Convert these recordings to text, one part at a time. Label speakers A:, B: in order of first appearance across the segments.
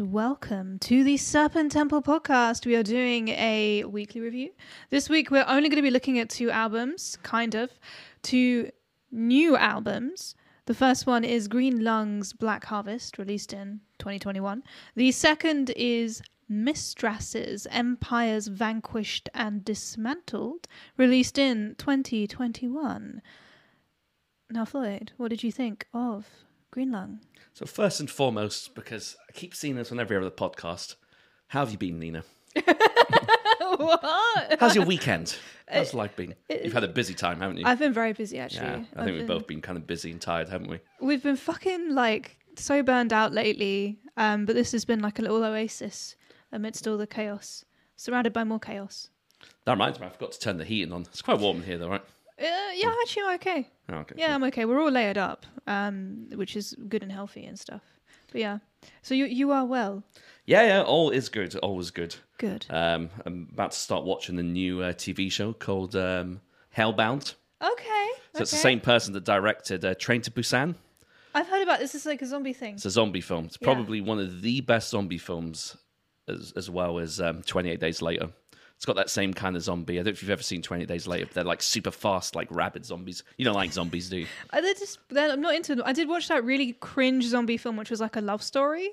A: and welcome to the Serpent Temple podcast. We are doing a weekly review. This week, we're only going to be looking at two albums, kind of, two new albums. The first one is Green Lungs Black Harvest, released in 2021. The second is Mystras's Empires Vanquished and Dismantled, released in 2021. Now, Floyd, what did you think of Green Lung?
B: So first and foremost, because I keep seeing this on every other podcast, how have you been, Nina?
A: what?
B: How's your weekend? How's life been? You've had a busy time, haven't you?
A: I've been very busy actually.
B: yeah, I
A: I've
B: think we've both been kind of busy and tired, haven't we?
A: We've been fucking like so burned out lately. Um, but this has been like a little oasis amidst all the chaos, surrounded by more chaos.
B: That reminds me, I forgot to turn the heating on. It's quite warm in here, though, right?
A: Uh, yeah, actually, I'm okay.
B: Oh, okay.
A: Yeah, I'm okay. We're all layered up, um, which is good and healthy and stuff. But yeah, so you you are well.
B: yeah, yeah. All is good. All is good.
A: Good.
B: Um, I'm about to start watching the new uh, TV show called um, Hellbound.
A: Okay.
B: So it's the same person that directed uh, Train to Busan.
A: I've heard about this. It's like a zombie thing.
B: It's a zombie film. It's
A: Yeah.
B: probably one of the best zombie films, as as well as um, Twenty Eight Days Later. It's got that same kind of zombie. I don't know if you've ever seen Twenty Days Later. But they're like super fast, like rabid zombies. You don't like zombies, do you?
A: Uh, They're just, they're, I'm not into them. I did watch that really cringe zombie film, which was like a love story,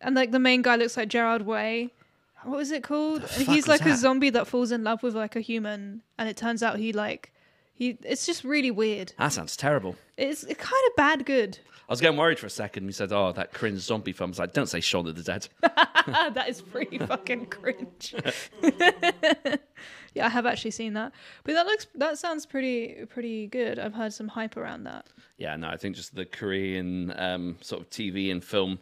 A: and like the main guy looks like Gerard Way. What was it called? and he's like a zombie that falls in love with like a human, and it turns out he like he. It's just really weird.
B: That sounds terrible.
A: It's, kind of bad good.
B: I was getting worried for a second. You said, "Oh, that cringe zombie film." I was like, "Don't say Shaun of the Dead."
A: that is pretty fucking cringe. yeah, I have actually seen that, but that looks that sounds pretty pretty good. I've heard some hype around that.
B: yeah, no, I think just the Korean um, sort of TV and film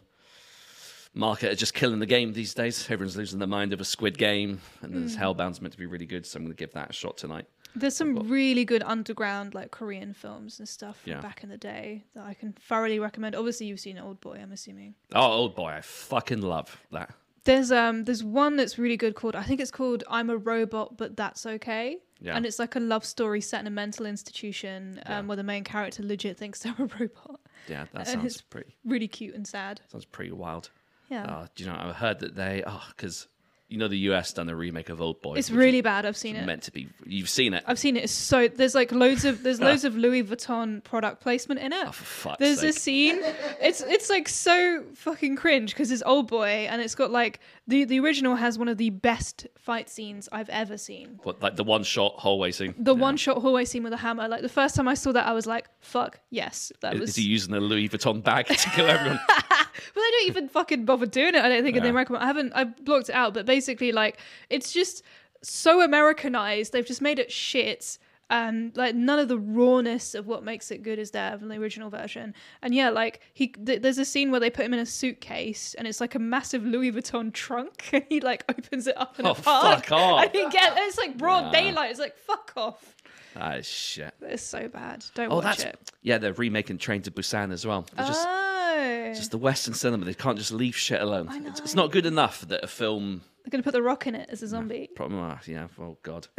B: market are just killing the game these days. Everyone's losing their mind over Squid Game, and
A: Hmm.
B: this Hellbound's meant to be really good, so I'm going to give that a shot tonight.
A: There's some really good underground like Korean films and stuff from
B: Yeah.
A: back in the day that I can thoroughly recommend. Obviously, you've seen Old Boy, I'm assuming.
B: Oh, old boy, I fucking love that.
A: There's um there's one that's really good called I think it's called I'm a Robot but That's Okay.
B: Yeah.
A: And it's like a love story set in a mental institution um,
B: Yeah.
A: where the main character legit thinks they're a robot.
B: Yeah, that sounds pretty
A: Really cute and sad.
B: sounds pretty wild.
A: Yeah.
B: Uh, do you know? I heard that they oh because you know the US done a remake of Old Boy.
A: it's really bad. I've seen it.
B: meant to be. You've seen it.
A: I've seen it. It's so there's like loads of there's ah. loads of Louis Vuitton product placement in it.
B: Oh, for fuck's
A: There's
B: sake.
A: a scene. It's it's like so fucking cringe because it's old boy and it's got like the the original has one of the best fight scenes I've ever seen.
B: What, like the one shot hallway scene.
A: The
B: Yeah.
A: one shot hallway scene with a hammer. Like the first time I saw that, I was like, "Fuck yes!" That
B: Is,
A: was.
B: is he using a Louis Vuitton bag to kill everyone?
A: well, they don't even fucking bother doing it. I don't think in the
B: Yeah.
A: American. I haven't. I blocked it out. But basically, like, it's just so Americanized. They've just made it shit. Um, like none of the rawness of what makes it good is there from the original version. And yeah, like he, th- there's a scene where they put him in a suitcase, and it's like a massive Louis Vuitton trunk, and he like opens it up in
B: Oh,
A: a park.
B: fuck off.
A: And he get, it's like broad
B: Nah.
A: daylight. It's like fuck off.
B: Ah, shit.
A: It's so bad. Don't
B: Oh,
A: watch
B: that's
A: it.
B: yeah. They're remaking Train to Busan as well. They're just
A: oh,
B: just the Western cinema. They can't just leave shit alone. It's, it's not good enough that a film.
A: They're gonna put the Rock in it as a zombie.
B: Problem, ah, yeah. Oh God.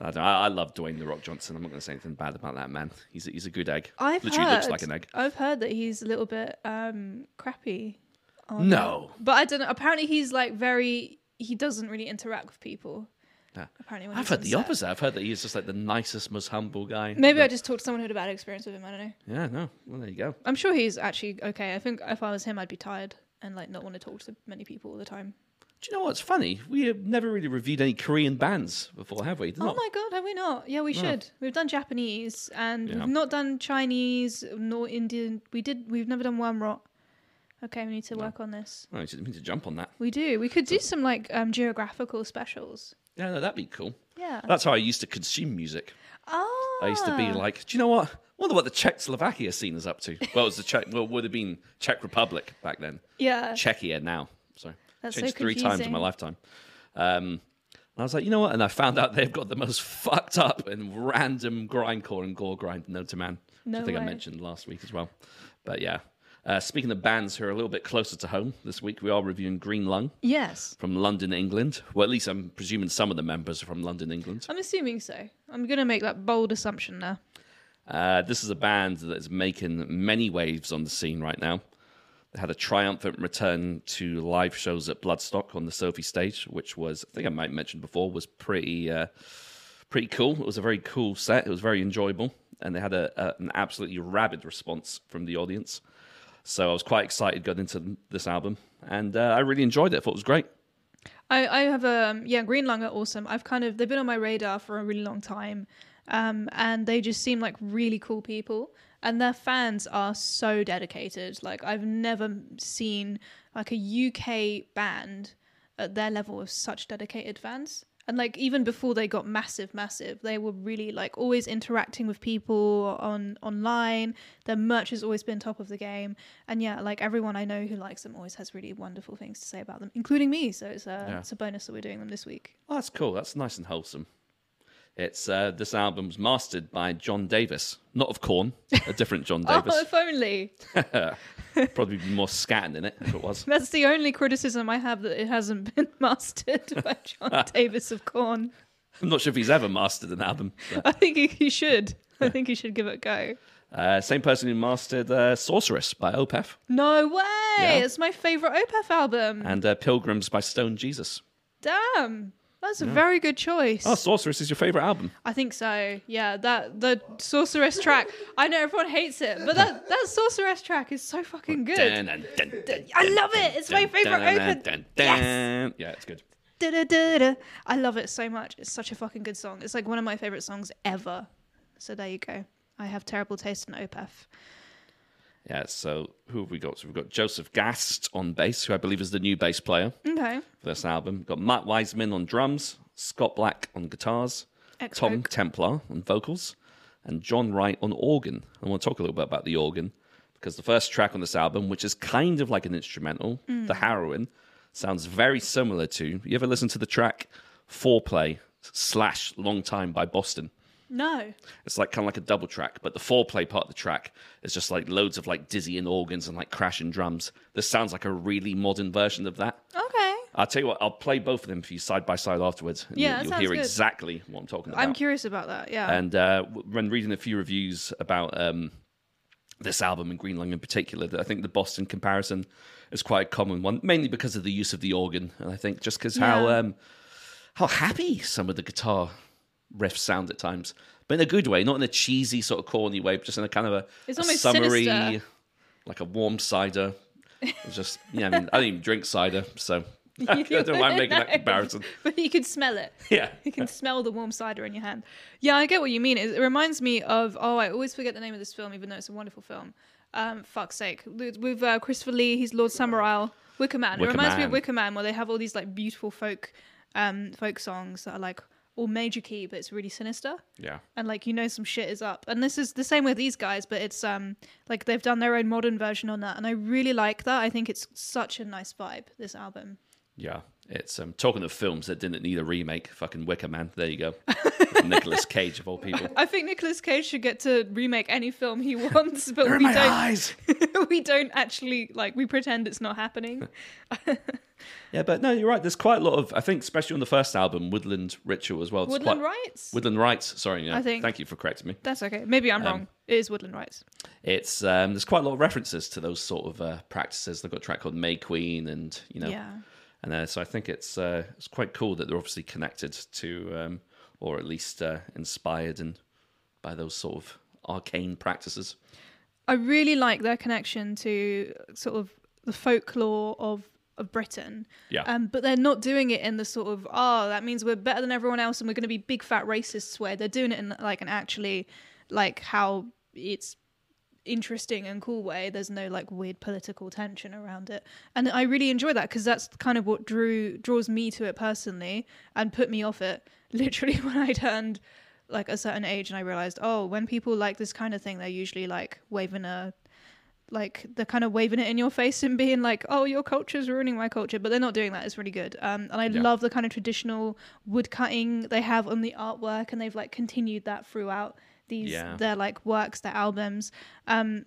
B: I, I, I love Dwayne the Rock Johnson. I'm not going to say anything bad about that man. He's a, he's a good egg.
A: I've
B: Literally
A: heard,
B: looks like an egg.
A: I've heard that he's a little bit um crappy.
B: No.
A: that. but I don't know. Apparently, he's like very. He doesn't really interact with people.
B: Yeah.
A: Apparently,
B: I've heard the
A: set.
B: opposite. I've heard that he's just like the nicest, most humble guy.
A: Maybe
B: But-
A: I just talked to someone who had a bad experience with him. I don't know.
B: Yeah, no. Well, there you go.
A: I'm sure he's actually okay. I think if I was him, I'd be tired and like not want to talk to many people all the time.
B: Do you know what's funny? We have never really reviewed any Korean bands before, have we?
A: Oh
B: Not-
A: my god, have we not? Yeah, we should. We've done Japanese and
B: Yeah.
A: we've not done Chinese nor Indian. We did. We've never done one rock. Okay, we need to work on this.
B: I just need to jump on that.
A: We do. We could do some like um, geographical specials.
B: Yeah, no, that'd be cool.
A: Yeah.
B: That's how I used to consume music.
A: Oh.
B: I used to be like, do you know what? Wonder what the Czechoslovakia scene is up to. Well, it was the Czech. Well, would have been Czech Republic back then.
A: Yeah.
B: Czechia now.
A: That's so
B: changed three times in my lifetime. Um, and I was like, you know what? And I found out they've got the most fucked up and random grindcore and gore grind known to man. which
A: No
B: I think I mentioned last week as well. But yeah. Uh, speaking of bands who are a little bit closer to home, this week we are reviewing Green Lung
A: Yes.
B: from London, England. Well, at least I'm presuming some of the members are from London, England.
A: I'm assuming so. I'm gonna make that bold assumption now.
B: Uh, this is a band that is making many waves on the scene right now. Had a triumphant return to live shows at Bloodstock on the Sophie stage, which was, I think I might mention before, was pretty uh, pretty cool. It was a very cool set. It was very enjoyable, and they had a, a, an absolutely rabid response from the audience. So I was quite excited going into this album, and uh, I really enjoyed it. I thought it was great.
A: I, I have a um, yeah, Green Lung are awesome. I've kind of they've been on my radar for a really long time, um, and they just seem like really cool people. And their fans are so dedicated. Like I've never seen like a UK band at their level of such dedicated fans. And like even before they got massive, massive, they were really like always interacting with people on online. Their merch has always been top of the game. And yeah, like everyone I know who likes them always has really wonderful things to say about them, including me. So it's a
B: Yeah.
A: it's a bonus that we're doing them this week.
B: Oh, that's cool. That's nice and wholesome. It's uh, this album's mastered by John Davis, not of Korn, a different John Davis.
A: Oh,
B: Davis.
A: if only.
B: Probably be more scatting in it if it was.
A: That's the only criticism I have that it hasn't been mastered by John Davis of Korn.
B: I'm not sure if he's ever mastered an album. but-
A: I think he, he should. I think he should give it a go.
B: Uh, same person who mastered uh, Sorceress by Opeth
A: No way!
B: Yeah.
A: It's my favorite Opeth album.
B: and uh, Pilgrims by Stoned Jesus.
A: Damn, that's a very good choice.
B: Oh, Sorceress is your favorite album.
A: I think so. Yeah, that the Sorceress track. I know everyone hates it, but that that Sorceress track is so fucking good.
B: Dun, dun, dun, dun,
A: I love it. It's my favorite
B: dun,
A: Yes.
B: Yeah, it's good.
A: Da-da-da-da. I love it so much. It's such a fucking good song. It's like one of my favorite songs ever. So there you go. I have terrible taste in Opeth.
B: Yeah, so who have we got? So we've got Joseph Gast on bass, who I believe is the new bass player
A: Okay.
B: for this album. We've got Matt Wiseman on drums, Scott Black on guitars, Tom
A: Oak.
B: Templar on vocals, and John Wright on organ. I want to talk a little bit about the organ because the first track on this album, which is kind of like an instrumental,
A: Mm.
B: The Harrowing, sounds very similar to. You ever listen to the track Foreplay slash Long Time by Boston?
A: No.
B: It's like kind of like a double track, but the foreplay part of the track is just like loads of like dizzying organs and like crashing drums. This sounds like a really modern version of that.
A: Okay.
B: I'll tell you what, I'll play both of them for you side by side afterwards. And
A: Yeah,
B: you'll,
A: that
B: you'll
A: sounds
B: hear
A: good.
B: exactly what I'm talking about.
A: I'm curious about that. Yeah.
B: And uh, w- when reading a few reviews about um, this album and Green Lung in particular, that I think the Boston comparison is quite a common one, mainly because of the use of the organ, and I think just because how
A: Yeah.
B: um, how happy some of the guitar riffs sound at times, but in a good way, not in a cheesy sort of corny way, but just in a kind of a,
A: It's
B: a
A: almost
B: summery,
A: sinister.
B: like a warm cider. Just yeah, I mean, I don't even drink cider, so I don't know why I'm making that comparison.
A: but you can smell it.
B: Yeah.
A: You can smell the warm cider in your hand. Yeah, I get what you mean. It, it reminds me of oh, I always forget the name of this film, even though it's a wonderful film. Um, fuck's sake, with, uh, Christopher Lee, he's Lord Summerisle. Wicker Man.
B: Wicker
A: it reminds me of Wicker Man, where they have all these like beautiful folk, um, folk songs that are like all major key, but it's really sinister
B: Yeah.
A: and like you know some shit is up and this is the same with these guys but it's um like they've done their own modern version on that and i really like that i think it's such a nice vibe this album
B: Yeah, it's um, talking of films that didn't need a remake. Fucking Wicker Man. There you go. Nicolas Cage of all people.
A: i think Nicolas cage should get to remake any film he wants but
B: They're
A: we don't we don't actually like we pretend it's not happening
B: Yeah, but no, you're right. There's quite a lot of. I think, especially on the first album, Woodland Ritual as well.
A: Woodland
B: quite,
A: rights
B: Woodland Rites. Sorry, yeah.
A: I think-
B: Thank you for correcting me.
A: that's okay maybe
B: Um,
A: i'm wrong it is woodland rites
B: It's um, there's quite a lot of references to those sort of uh, practices. They've got a track called May Queen, and you know,
A: yeah
B: and uh, so I think it's uh, it's quite cool that they're obviously connected to, um, or at least uh, inspired and by those sort of arcane practices.
A: I really like their connection to sort of the folklore of of Britain.
B: Yeah.
A: Um, but they're not doing it in the sort of oh that means we're better than everyone else and we're going to be big fat racists way. They're doing it in like an actually like how it's interesting and cool way. There's no like weird political tension around it, and I really enjoy that because that's kind of what drew draws me to it personally and put me off it. Literally when I turned like a certain age and I realized, oh, when people like this kind of thing, they're usually like waving a like they're kind of waving it in your face and being like, "Oh, your culture's ruining my culture," but they're not doing that. It's really good, um, and I
B: Yeah.
A: love the kind of traditional wood cutting they have on the artwork, and they've like continued that throughout these
B: Yeah.
A: their like works, their albums. Um,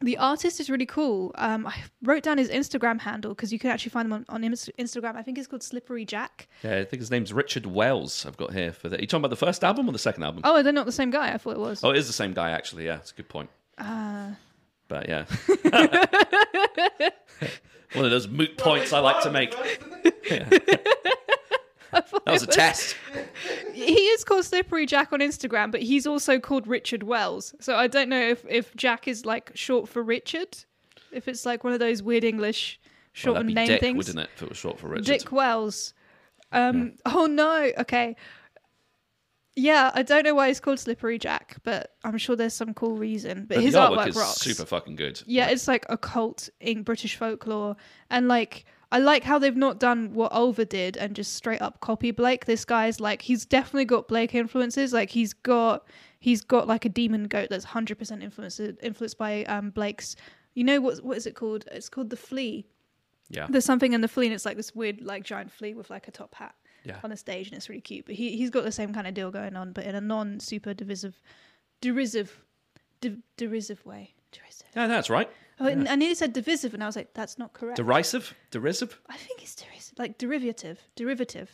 A: the artist is really cool. Um, I wrote down his Instagram handle because you can actually find him on, on Instagram. I think it's called Slippery Jack.
B: Yeah, I think his name's Richard Wells. I've got here for that. Are you talking about the first album or the second album?
A: Oh, they're not the same guy. I thought it was.
B: Oh, it is the same guy actually. Yeah, it's a good point.
A: Uh,
B: But yeah. One of those moot points I like to make. That was a test.
A: He is called Slippery Jack on Instagram, but he's also called Richard Wells. So I don't know if, if Jack is like short for Richard, if it's like one of those weird English
B: Well,
A: short name
B: Dick,
A: things.
B: wouldn't it, if it was short for Richard?
A: Dick Wells. Um. Oh no. Okay. Yeah, I don't know why he's called Slippery Jack, but I'm sure there's some cool reason. But,
B: But
A: his
B: artwork
A: artwork
B: is
A: rocks.
B: super fucking good.
A: Yeah,
B: Like,
A: it's like occult in British folklore, and like I like how they've not done what Ulver did and just straight up copy Blake. This guy's like he's definitely got Blake influences. Like he's got he's got like a demon goat that's hundred percent influenced influenced by um Blake's. You know what what is it called? It's called the flea.
B: yeah.
A: There's something in the flea, and it's like this weird like giant flea with like a top hat
B: Yeah.
A: on a stage, and it's really cute. But he he's got the same kind of deal going on, but in a non super divisive, derisive, di- derisive way. Derisive.
B: Yeah, that's right.
A: Oh, and I nearly said divisive, and I was like, that's not correct.
B: Derisive? Derisive?
A: I think it's derisive, like derivative, derivative.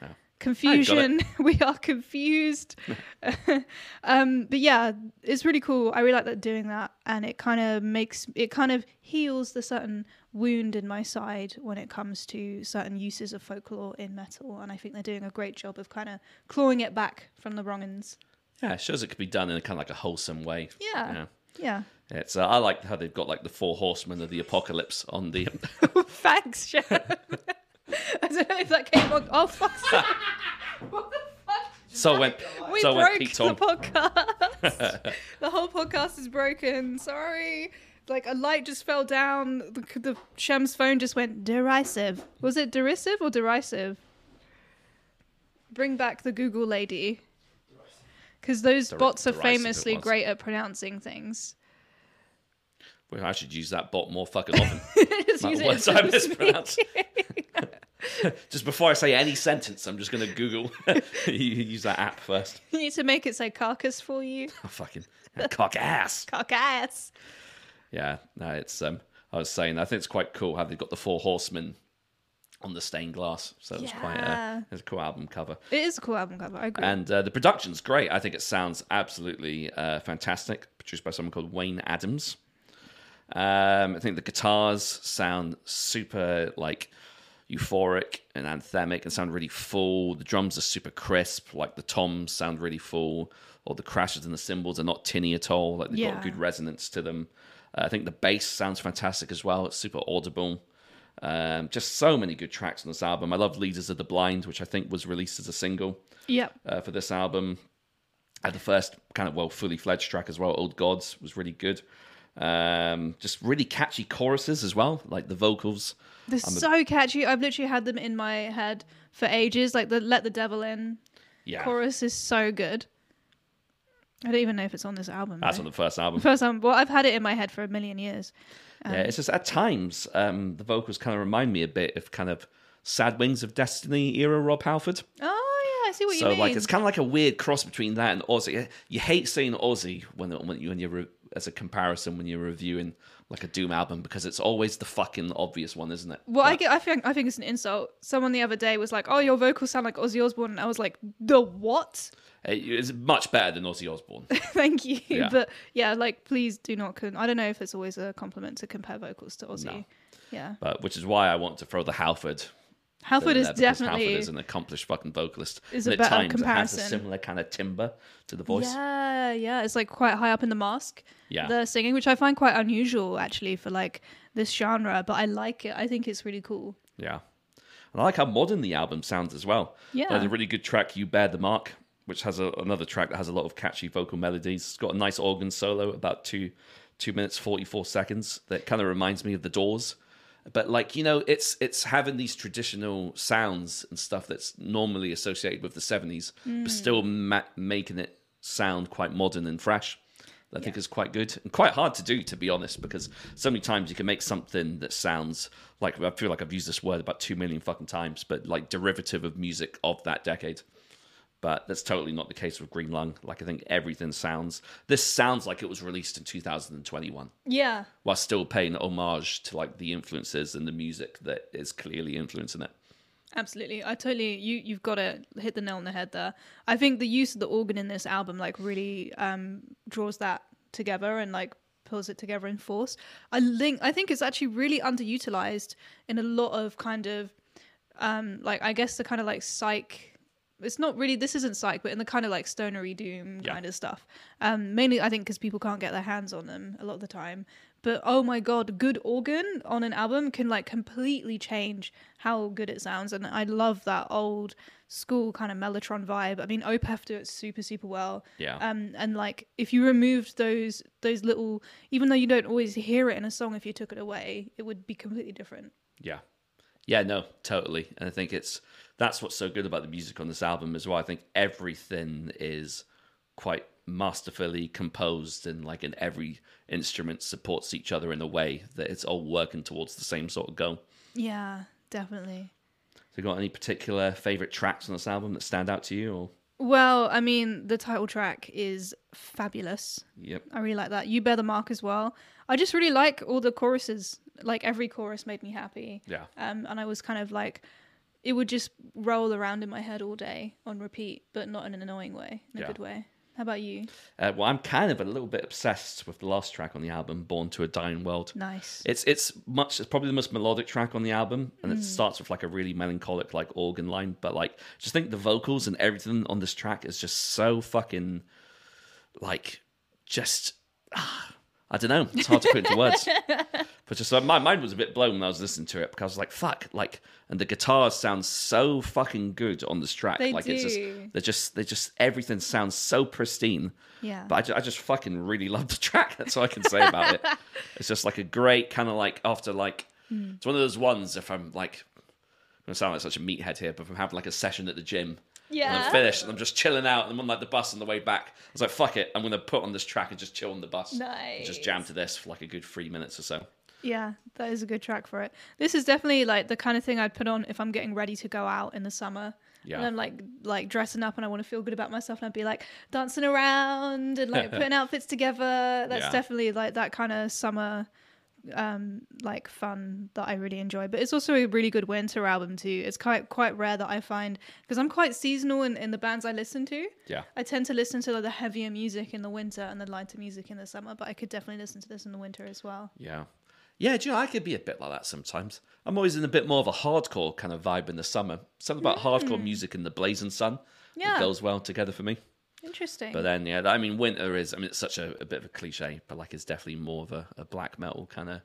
B: Yeah.
A: Confusion. we are confused. um, but yeah, it's really cool. I really like that doing that, and it kind of makes it kind of heals the certain wound in my side when it comes to certain uses of folklore in metal, and I think they're doing a great job of kind of clawing it back from the wrong ends.
B: Yeah, it shows it could be done in a kind of like a wholesome way.
A: Yeah.
B: Yeah.
A: Yeah.
B: It's, uh, I like how they've got like the four horsemen of the apocalypse on the.
A: Thanks, Sharon. I don't know if that came on. Oh, fuck. what the fuck?
B: so went.
A: We
B: so went
A: broke
B: Pete
A: the podcast. the whole podcast is broken. Sorry. Like a light just fell down. The, the Shem's phone just went derisive. Was it derisive or derisive? Bring back the Google lady. Because those bots are famously great at pronouncing things.
B: Well, I should use that bot more fucking often.
A: Just
B: Like,
A: it
B: words I mispronounce. Just before I say any sentence, I'm just going to Google. you use that app first.
A: You need to make it say carcass for you.
B: Oh, fucking cock ass.
A: Carcass.
B: Yeah, no, it's. um I was saying, I think it's quite cool how they've got the four horsemen on the stained glass. So it's quite. Uh,
A: Yeah.
B: it's a cool album cover.
A: It is a cool album cover. I agree.
B: And uh, the production's great. I think it sounds absolutely uh, fantastic. Produced by someone called Wayne Adams. Um, I think the guitars sound super like euphoric and anthemic and sound really full. The drums are super crisp. Like the toms sound really full. Or the crashes and the cymbals are not tinny at all. Like they've
A: Yeah.
B: got good resonance to them. Uh, I think the bass sounds fantastic as well. It's super audible. Um, just so many good tracks on this album. I love Leaders of the Blind, which I think was released as a single
A: yep.
B: uh, for this album. Had the first kind of well fully fledged track as well. Old Gods was really good. Um, just really catchy choruses as well, like the vocals.
A: They're so catchy. I've literally had them in my head for ages. Like the "Let the Devil In"
B: Yeah,
A: chorus is so good. I don't even know if it's on this album.
B: that's
A: though.
B: on the first album.
A: First album. Well, I've had it in my head for a million years.
B: yeah, it's just at times um, the vocals kind of remind me a bit of kind of Sad Wings of Destiny era Rob Halford.
A: Oh yeah, I see what
B: so
A: you mean.
B: like it's kind of like a weird cross between that and Ozzy. You hate saying Ozzy when when you when you're re- as a comparison when you're reviewing like a Doom album because it's always the fucking obvious one, isn't it?
A: well, I get. I think. I think it's an insult. Someone the other day was like, "Oh, your vocals sound like Ozzy Osbourne," and I was like, "The what?"
B: it's much better than Ozzy Osbourne.
A: Thank you.
B: Yeah.
A: But yeah, like please do not. Con- I don't know if it's always a compliment to compare vocals to Ozzy.
B: No.
A: Yeah,
B: but which is why I want to throw the Halford.
A: Halford is definitely
B: Halford is an accomplished fucking vocalist.
A: is
B: and
A: a
B: at times it has a similar kind of timbre to the voice.
A: Yeah, yeah. It's like quite high up in the mask.
B: Yeah.
A: The singing, which I find quite unusual actually for like this genre, but I like it. I think it's really cool.
B: Yeah. And I like how modern the album sounds as well.
A: Yeah.
B: There's a really good track, You Bear the Mark, which has a, another track that has a lot of catchy vocal melodies. It's got a nice organ solo, about two two minutes forty four seconds. That kind of reminds me of the Doors. But like you know, it's it's having these traditional sounds and stuff that's normally associated with the seventies, but mm. still ma- making it sound quite modern and fresh. I think is quite good and quite hard to do, to be honest, because so many times you can make something that sounds like I feel like I've used this word about two million fucking times, but like derivative of music of that decade. But that's totally not the case with Green Lung. Like I think everything sounds. This sounds like it was released in 2021,
A: Yeah.
B: while still paying homage to like the influences and the music that is clearly influencing it.
A: Absolutely. I totally you you've got to hit the nail on the head there. I think the use of the organ in this album like really um draws that together and like pulls it together in force. I think I think it's actually really underutilized in a lot of kind of um like I guess the kind of like psych it's not really this isn't psych but in the kind of like stonery doom
B: Yeah.
A: kind of stuff um mainly i think because people can't get their hands on them a lot of the time but oh my god good organ on an album can like completely change how good it sounds and i love that old school kind of mellotron vibe i mean opeth do it super super well
B: Yeah.
A: um and like if you removed those those little even though you don't always hear it in a song if you took it away it would be completely different
B: Yeah. Yeah, no, totally. And I think it's that's what's so good about the music on this album as well. I think everything is quite masterfully composed and like in every instrument supports each other in a way that it's all working towards the same sort of goal.
A: yeah definitely
B: So you got any particular favorite tracks on this album that stand out to you or
A: Well, I mean, the title track is fabulous.
B: Yep.
A: I really like that. You Bear the Mark as well. I just really like all the choruses. Like every chorus made me happy.
B: Yeah.
A: Um, and I was kind of like, it would just roll around in my head all day on repeat, but not in an annoying way, in a
B: Yeah.
A: good way. How about you?
B: Uh, well, I'm kind of a little bit obsessed with the last track on the album, "Born to a Dying World."
A: Nice.
B: It's it's much. It's probably the most melodic track on the album, and it starts with like a really melancholic like organ line. But like, just think the vocals and everything on this track is just so fucking like just. ah, I don't know. It's hard to put into words. But just like, my mind was a bit blown when I was listening to it because I was like, "Fuck!" Like, and the guitars sound so fucking good on this track.
A: They
B: like, it's just
A: do.
B: they're just they just everything sounds so pristine.
A: Yeah.
B: But I just, I just fucking really love the track. That's all I can say about it. It's just like a great kind of like after like
A: Hmm.
B: it's one of those ones. If I'm like, I'm gonna sound like such a meathead here, but if I'm having like a session at the gym. And
A: Yeah.
B: I'm finished and I'm just chilling out and I'm on like the bus on the way back. I was like, fuck it, I'm gonna put on this track and just chill on the bus. And just jam to this for like a good three minutes or so.
A: Yeah, that is a good track for it. This is definitely like the kind of thing I'd put on if I'm getting ready to go out in the summer.
B: Yeah.
A: And I'm like like dressing up and I want to feel good about myself and I'd be like dancing around and like putting outfits together. That's
B: Yeah.
A: definitely like that kind of summer um like fun that I really enjoy. But it's also a really good winter album too. It's quite quite rare that I find because I'm quite seasonal in, in the bands I listen to.
B: Yeah.
A: I tend to listen to like, the heavier music in the winter and the lighter music in the summer, but I could definitely listen to this in the winter as well.
B: Yeah. Yeah, do you know, I could be a bit like that sometimes. I'm always in a bit more of a hardcore kind of vibe in the summer. Something about hardcore music in the blazing sun.
A: Yeah.
B: It goes well together for me.
A: Interesting.
B: But then, yeah, I mean, winter is, I mean, it's such a, a bit of a cliche, but like it's definitely more of a, a black metal kind of,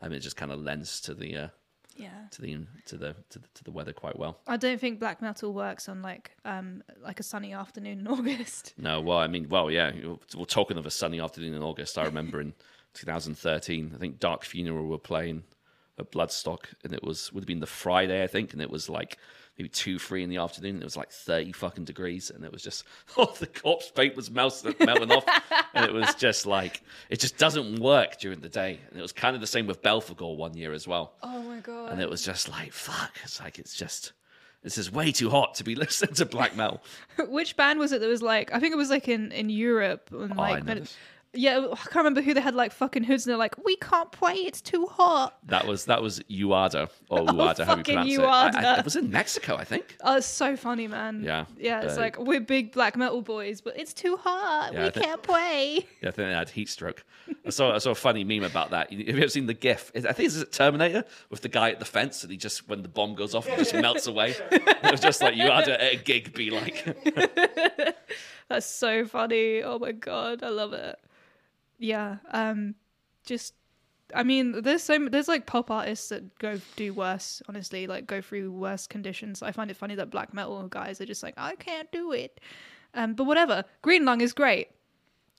B: I mean, it just kind of lends to the, uh,
A: yeah.
B: to the, to the, to the, to the weather quite well.
A: I don't think black metal works on like um like a sunny afternoon in August.
B: No, well, I mean, well, yeah, we're talking of a sunny afternoon in August. I remember in 2013, I think Dark Funeral were playing at Bloodstock, and it was, would have been the Friday, I think, and it was like, maybe two, three in the afternoon. It was like 30 fucking degrees, and it was just, oh, the corpse paint was melting, melting off. And it was just like, it just doesn't work during the day. And it was kind of the same with Belphegor one year as well.
A: Oh my god.
B: And it was just like, fuck. It's like, it's just, this is way too hot to be listening to black metal.
A: Which band was it that was like I think it was like in in Europe and
B: Oh, I
A: like
B: know
A: but-
B: this.
A: Yeah, I can't remember who they had like fucking hoods and they're like, We can't play, it's too hot.
B: That was that was Uada or oh, Uada, how you
A: fucking
B: pronounce it. I- I- it was in Mexico, I think.
A: Oh, it's so funny, man.
B: Yeah,
A: Yeah, it's
B: but-
A: like we're big black metal boys, but it's too hot.
B: Yeah,
A: we
B: think-
A: can't play.
B: Yeah, I think they had heat stroke. I saw I saw a funny meme about that. Have you ever seen the GIF? I think it's Terminator with the guy at the fence, and he just when the bomb goes off, he just melts away. It was just like Uada at a gig, be like,
A: That's so funny. Oh my god, I love it. Yeah, um, just I mean, there's so there's like pop artists that go do worse. Honestly, like go through worse conditions. I find it funny that black metal guys are just like, I can't do it. Um, but whatever. Green Lung is great.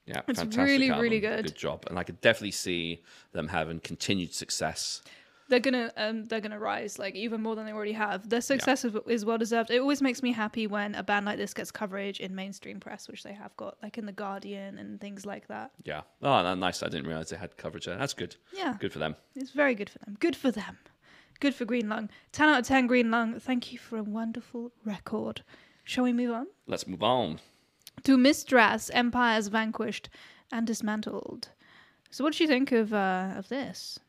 B: yeah,
A: It's
B: fantastic
A: really,
B: album,
A: really good.
B: Good job, and I could definitely see them having continued success.
A: They're gonna um they're gonna rise like even more than they already have. Their success is, is well deserved. It always makes me happy when a band like this gets coverage in mainstream press, which they have got, like in the Guardian and things like that.
B: Yeah, oh, nice. I didn't realize they had coverage there. That's good.
A: Yeah.
B: Good for them.
A: It's very good for them. Good for them. Good for Green Lung. 10 out of 10 Green Lung. Thank you for a wonderful record. Shall we move on?
B: Let's move on.
A: To Mystras, Empires Vanquished and Dismantled. So, what do you think of uh, of this?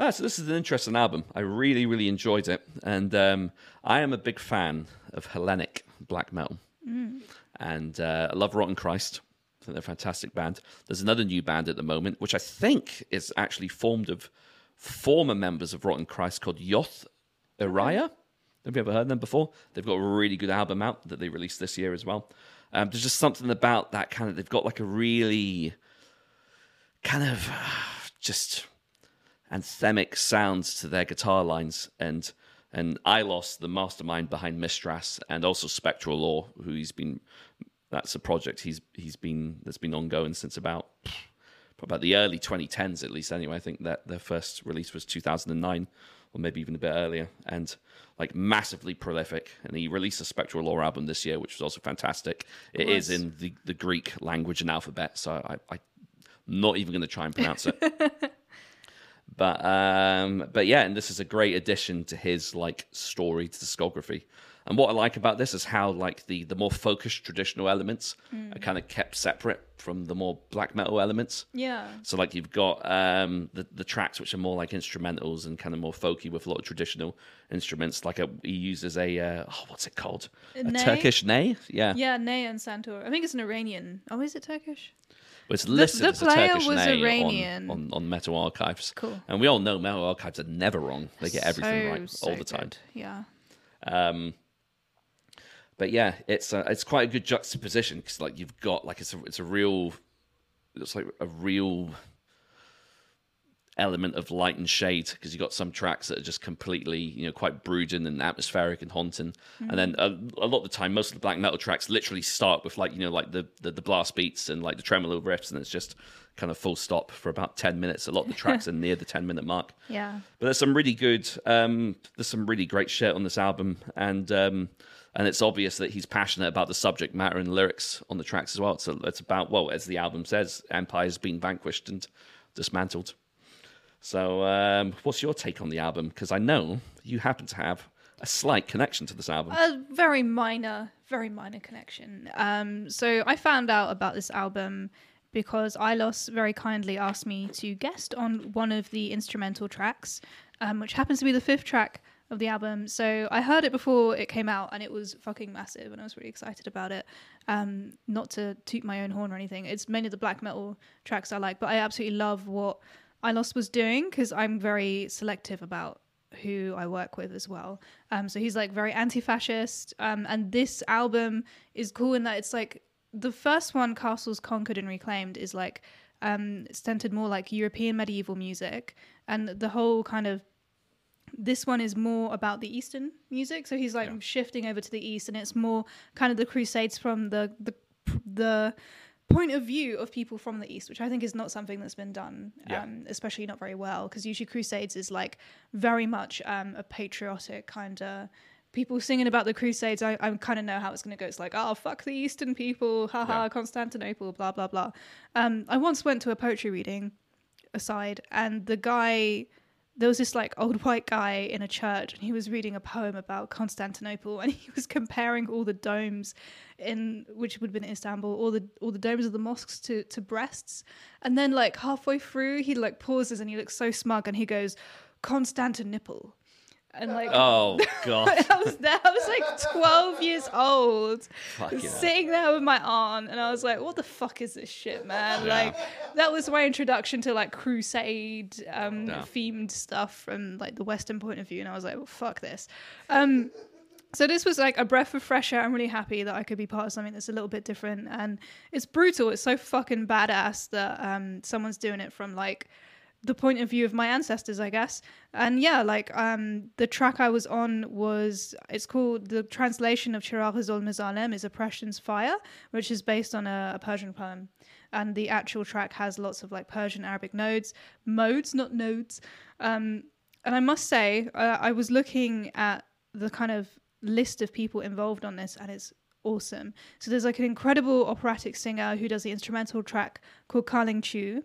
B: Ah, so this is an interesting album. I really, really enjoyed it, and um, I am a big fan of Hellenic black metal, and uh, I love Rotting Christ. I think they're a fantastic band. There's another new band at the moment, which I think is actually formed of former members of Rotting Christ called Yoth Iria. Have you ever heard them before? They've got a really good album out that they released this year as well. Um, there's just something about that kind of. They've got like a really kind of just anthemic sounds to their guitar lines, and and Ayloss, the mastermind behind Mystras, and also Spectral Lore, who he's been. That's a project he's he's been that's been ongoing since about about the early 2010s at least. Anyway, I think that their first release was 2009 or maybe even a bit earlier, and like massively prolific. And he released a Spectral Lore album this year, which was also fantastic. It is in the, the Greek language and alphabet, so I, I not even going to try and pronounce it. but um, but yeah, and this is a great addition to his like story to discography. And what I like about this is how like the the more focused traditional elements
A: Mm.
B: are kind of kept separate from the more black metal elements.
A: Yeah.
B: So like you've got um, the the tracks which are more like instrumentals and kind of more folky with a lot of traditional instruments. Like a, he uses a uh, oh, what's it called? A,
A: ney?
B: Turkish ney. Yeah,
A: Yeah, Ney and Santur. I think it's an Iranian. Oh, is it Turkish?
B: It's listed
A: the
B: as a Turkish
A: was
B: ney on- On, on, Metal Archives.
A: Cool.
B: And we all know Metal Archives are never wrong. They get everything
A: So,
B: right
A: so
B: all the time.
A: good. Yeah.
B: Um, but yeah, it's a, it's quite a good juxtaposition because like you've got like it's a it's a real it's like a real element of light and shade because you've got some tracks that are just completely you know quite brooding and atmospheric and haunting. And then a, a lot of the time most of the black metal tracks literally start with like you know like the, the the blast beats and like the tremolo riffs and it's just kind of full stop for about 10 minutes. A lot of the tracks are near the 10 minute mark.
A: Yeah.
B: but there's some really good um there's some really great shit on this album and um and it's obvious that he's passionate about the subject matter and lyrics on the tracks as well. So it's about well as the album says empire's been vanquished and dismantled so um what's your take on the album because i know you happen to have a slight connection to this album
A: A very minor, very minor connection. Um, so I found out about this album because Ayloss very kindly asked me to guest on one of the instrumental tracks, um, which happens to be the fifth track of the album. So I heard it before it came out, and it was fucking massive, and I was really excited about it. Um, not to toot my own horn or anything, it's mainly the black metal tracks I like, but I absolutely love what Ayloss was doing because I'm very selective about who I work with as well. Um, so he's like very anti-fascist, um, and this album is cool in that it's like the first one, Castles Conquered and Reclaimed, is like um, centered more like European medieval music, and the whole kind of this one is more about the Eastern music. So he's like
B: Yeah.
A: shifting over to the East, and it's more kind of the Crusades from the the the point of view of people from the East, which I think is not something that's been done,
B: Yeah.
A: um, especially not very well, because usually Crusades is like very much um, a patriotic kind of. People singing about the Crusades, I, I kind of know how it's going to go. It's like, oh, fuck the Eastern people, haha,
B: Yeah.
A: Constantinople, blah, blah, blah. Um, I once went to a poetry reading aside, and the guy, there was this like old white guy in a church, and he was reading a poem about Constantinople, and he was comparing all the domes in which would have been Istanbul, all the all the domes of the mosques to to breasts, and then like halfway through, he like pauses and he looks so smug, and he goes, Constantinople. And like
B: oh god
A: I was there. I was like 12 years old,
B: Fucking
A: sitting there with my aunt, and I was like, "What the fuck is this shit, man?"
B: Yeah.
A: Like, that was my introduction to like crusade um,
B: Yeah.
A: themed stuff from like the Western point of view, and I was like, "Well, fuck this." Um, so this was like a breath of fresh air. I'm really happy that I could be part of something that's a little bit different, and it's brutal. It's so fucking badass that um, someone's doing it from like the point of view of my ancestors, I guess. And yeah, like um, the track I was on was it's called the translation of Chiragh-ul Mizalem is Oppression's Fire, which is based on a, a Persian poem. And the actual track has lots of like Persian Arabic nodes, modes, not nodes. Um, and I must say, uh, I was looking at the kind of list of people involved on this, and it's awesome. So there's like an incredible operatic singer who does the instrumental track called Karling Chu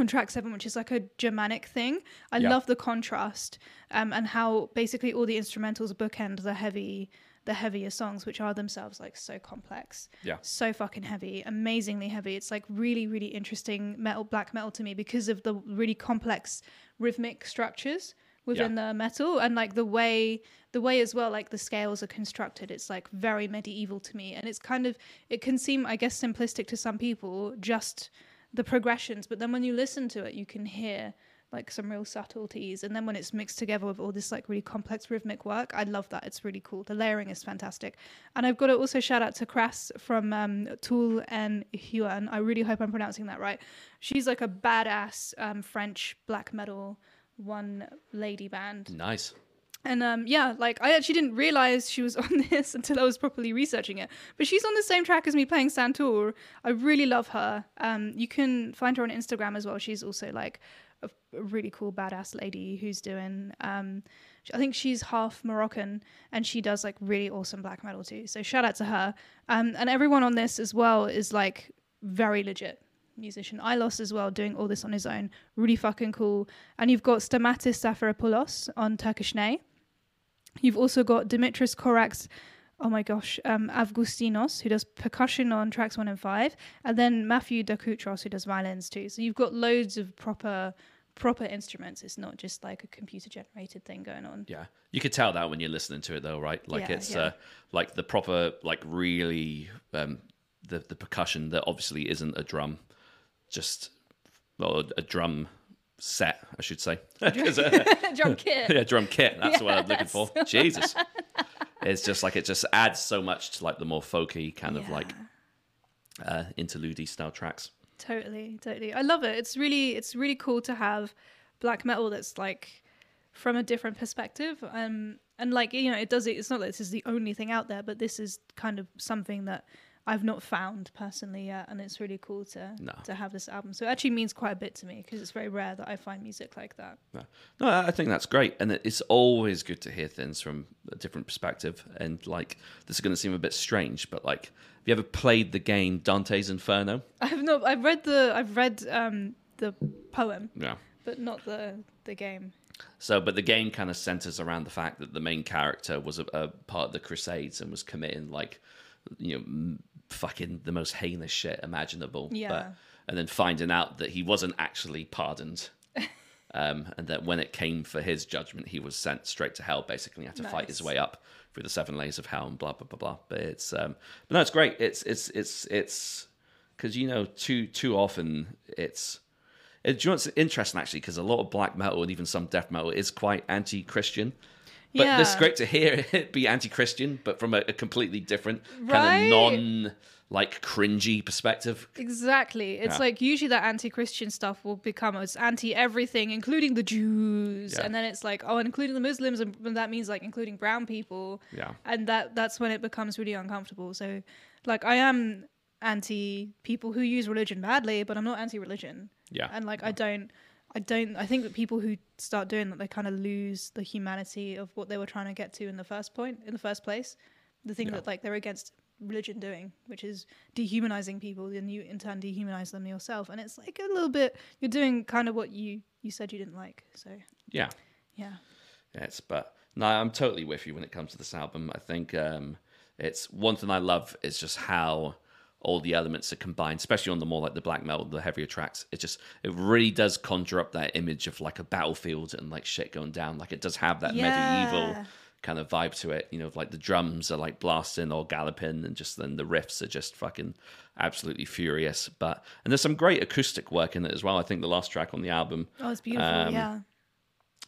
A: on track seven, which is like a Germanic thing. I
B: Yeah.
A: love the contrast um, and how basically all the instrumentals bookend the heavy, the heavier songs, which are themselves like so complex,
B: Yeah.
A: so fucking heavy, amazingly heavy. It's like really, really interesting metal, black metal to me because of the really complex rhythmic structures within the metal and like the way the way as well like the scales are constructed it's like very medieval to me and it's kind of it can seem i guess simplistic to some people just the progressions but then when you listen to it you can hear like some real subtleties. And then when it's mixed together with all this like really complex rhythmic work i love that. It's really cool. The layering is fantastic. And i've got to also shout out to Crass from um, tool and huan. I really hope i'm pronouncing that right. She's like a badass um, french black metal one lady band.
B: Nice.
A: And um, yeah, like I actually didn't realize she was on this until I was properly researching it. But she's on the same track as me playing Santur. I really love her. Um, you can find her on Instagram as well. She's also like a, really cool badass lady who's doing. Um, I think she's half Moroccan and she does like really awesome black metal too. So shout out to her. Um, and everyone on this as well is like very legit musician Ayloss as well, doing all this on his own. Really fucking cool. And you've got Stamatis Safaropoulos on Turkish Nay. You've also got Dimitris Korax, oh my gosh, um, Avgustinos, who does percussion on tracks one and five, and then Matthew Dakutros, who does violins too. So you've got loads of proper proper instruments. It's not just like a computer generated thing going on.
B: Yeah, you could tell that when you're listening to it, though, right? Like
A: Yeah,
B: it's
A: yeah.
B: Uh, like the proper, like really, um, the the percussion that obviously isn't a drum, just well, a drum set, I should say.
A: Drum kit.
B: yeah, drum kit. That's what I'm looking for. Jesus, it's just like it just adds so much to like the more folky kind of like uh, interlude style tracks.
A: Totally, totally. I love it. It's really it's really cool to have black metal that's like from a different perspective. Um and like you know, it does it it's not that this is the only thing out there, but this is kind of something that I've not found personally yet and it's really cool to
B: No.
A: to have this album. So it actually means quite a bit to me because it's very rare that I find music like that.
B: No, no, I think that's great, and it's always good to hear things from a different perspective. And like, this is going to seem a bit strange, but like, have you ever played the game Dante's Inferno?
A: I've not I've read the I've read um the poem,
B: Yeah.
A: but not the the game.
B: So, but the game kind of centers around the fact that the main character was a, a part of the Crusades and was committing like, you know, fucking the most heinous shit imaginable.
A: Yeah.
B: But, and then finding out that he wasn't actually pardoned. Um, and that when it came for his judgment, he was sent straight to hell. Basically, had to fight his way up through the seven layers of hell and blah blah blah blah. But it's um, but no, it's great. It's it's it's it's because you know too too often it's it, do you know what's interesting actually? Because a lot of black metal and even some death metal is quite anti-Christian. But
A: Yeah.
B: this is great to hear it be anti-Christian, but from a, a completely different
A: Right.
B: kind of non like cringy perspective.
A: Exactly. It's
B: Yeah.
A: like usually that anti-Christian stuff will become it's anti everything, including the Jews,
B: Yeah.
A: and then it's like oh, including the Muslims, and that means like including brown people.
B: Yeah.
A: And that that's when it becomes really uncomfortable. So, like I am anti people who use religion badly, but I'm not anti-religion.
B: Yeah.
A: And like I don't. I don't. I think that people who start doing that, they kind of lose the humanity of what they were trying to get to in the first point, in the first place. The thing
B: Yeah.
A: that like they're against religion doing, which is dehumanizing people, and you in turn dehumanize them yourself. And it's like a little bit. You're doing kind of what you you said you didn't like. So
B: Yeah.
A: yeah,
B: Yes, but no, I'm totally with you when it comes to this album. I think um, it's one thing I love is just how all the elements are combined, especially on the more like the black metal, the heavier tracks. It just it really does conjure up that image of like a battlefield and like shit going down. Like it does have that medieval kind of vibe to it. You know, like the drums are like blasting or galloping, and just then the riffs are just fucking absolutely furious. But and there's some great acoustic work in it as well. I think the last track on the album
A: oh, it's beautiful.
B: Um,
A: yeah,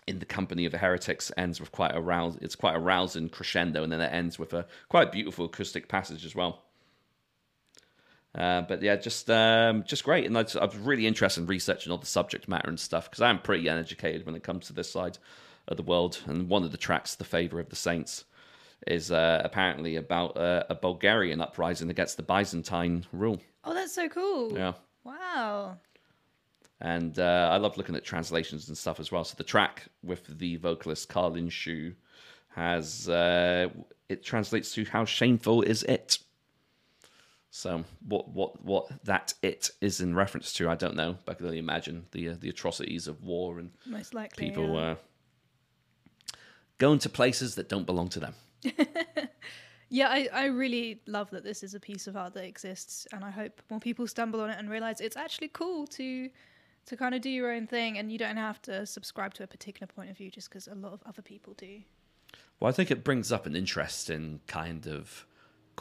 B: in the company of the heretics ends with quite a rouse it's quite a rousing crescendo and then it ends with a quite beautiful acoustic passage as well uh, but yeah just um, just great and I, I was really interested in researching all the subject matter and stuff because i'm pretty uneducated when it comes to this side of the world and one of the tracks the favor of the saints is uh, apparently about uh, a bulgarian uprising against the byzantine rule
A: oh, that's so cool.
B: yeah
A: Wow.
B: and uh, I love looking at translations and stuff as well. So the track with the vocalist Carlin Shu has uh, it translates to "How shameful is it?" So what what what that it is in reference to, I don't know, but I can only imagine the uh, the atrocities of war and
A: Most likely.
B: people
A: yeah.
B: uh, going to places that don't belong to them.
A: Yeah, I, I really love that this is a piece of art that exists, and I hope more people stumble on it and realize it's actually cool to to kind of do your own thing, and you don't have to subscribe to a particular point of view just because a lot of other people do.
B: Well, I think it brings up an interesting kind of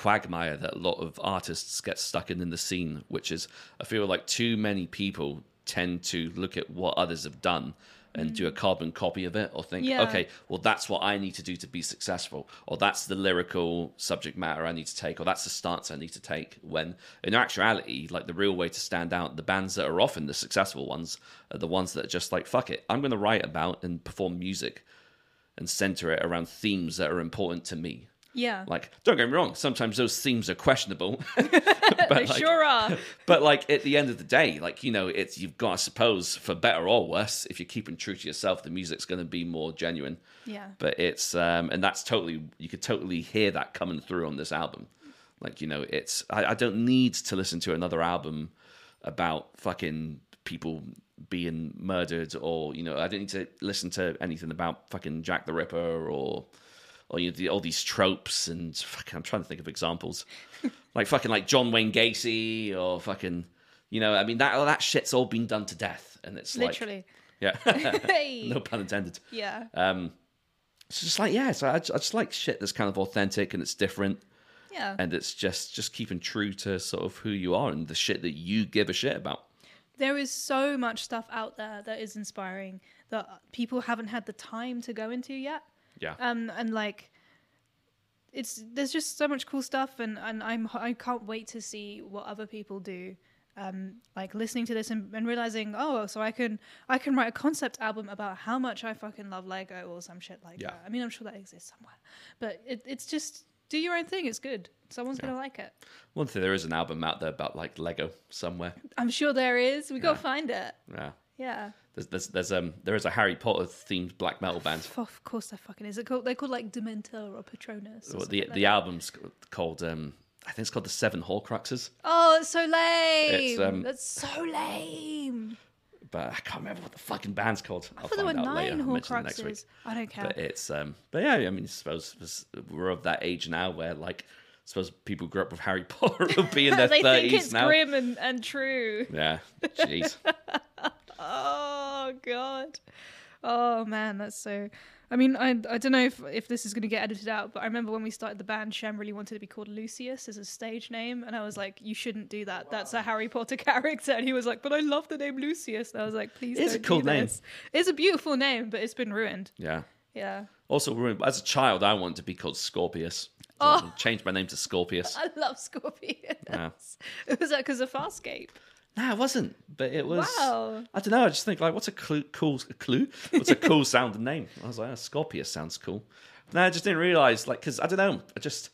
B: quagmire that a lot of artists get stuck in in the scene, which is I feel like too many people tend to look at what others have done and do a mm. carbon copy of it or think,
A: Yeah.
B: okay, well, that's what I need to do to be successful, or that's the lyrical subject matter I need to take, or that's the stance I need to take. When in actuality, like the real way to stand out, the bands that are often the successful ones are the ones that are just like, fuck it, I'm going to write about and perform music and center it around themes that are important to me.
A: Yeah,
B: Like, don't get me wrong, sometimes those themes are questionable,
A: they
B: like-
A: sure are.
B: but like at the end of the day, like you know, it's you've got to suppose for better or worse, if you're keeping true to yourself, the music's going to be more genuine.
A: Yeah.
B: But it's um, and that's totally you could totally hear that coming through on this album. Like you know, it's I, I don't need to listen to another album about fucking people being murdered or you know I don't need to listen to anything about fucking Jack the Ripper or or you know the, all these tropes and fucking I'm trying to think of examples like fucking like John Wayne Gacy or fucking you know I mean that all that shit's all been done to death and it's like
A: Literally.
B: like yeah no pun intended
A: Yeah.
B: um it's just like yeah so I, I just like shit that's kind of authentic and it's different
A: Yeah.
B: and it's just just keeping true to sort of who you are and the shit that you give a shit about
A: there is so much stuff out there that is inspiring that people haven't had the time to go into yet.
B: Yeah
A: Um, and like, it's there's just so much cool stuff, and and I'm I can't wait to see what other people do. Um, like listening to this and, and realizing, oh, so I can I can write a concept album about how much I fucking love Lego or some shit like
B: Yeah.
A: that. I mean, I'm sure that exists somewhere, but it, it's just do your own thing. It's good. Someone's gonna like it.
B: one thing there is an album out there about like Lego somewhere
A: I'm sure there is. We gotta find it.
B: yeah
A: Yeah.
B: there's there's, there's um there is a Harry Potter themed black metal band
A: Of course, there fucking is. It called, they're called like Dementor or Patronus. Or
B: Well, the
A: like
B: the
A: that.
B: album's called um I think it's called the Seven Horcruxes
A: Oh, it's so lame.
B: um,
A: That's so lame.
B: but I can't remember what the fucking band's called.
A: I
B: I'll
A: thought there were
B: find out later.
A: nine
B: mention it next week.
A: Horcruxes. I don't care.
B: But it's um, but yeah, I mean, I suppose we're of that age now where like, I suppose people grew up with Harry Potter will be in their
A: they think
B: thirties
A: it's
B: now.
A: grim and, and true.
B: Yeah, jeez.
A: Oh god. Oh man, that's so. I mean, I I don't know if if this is going to get edited out, but I remember when we started the band, Shem really wanted to be called Lucius as a stage name, and I was like, "You shouldn't do that. That's a Harry Potter character." And he was like, "But I love the name Lucius." And I was like, "Please."
B: It is a cool name.
A: this." It's a beautiful name, but it's been ruined.
B: Yeah.
A: Yeah.
B: Also, remember, as a child, I wanted to be called Scorpius. So
A: Oh.
B: I changed my name to Scorpius.
A: I love Scorpius.
B: Yeah.
A: Was that because of Farscape?
B: No, it wasn't. But it was.
A: Wow.
B: I don't know. I just think like, what's a clue? Cool a clue? What's a cool sounding name? I was like, oh, Scorpius sounds cool. No, I just didn't realize like because I don't know. I just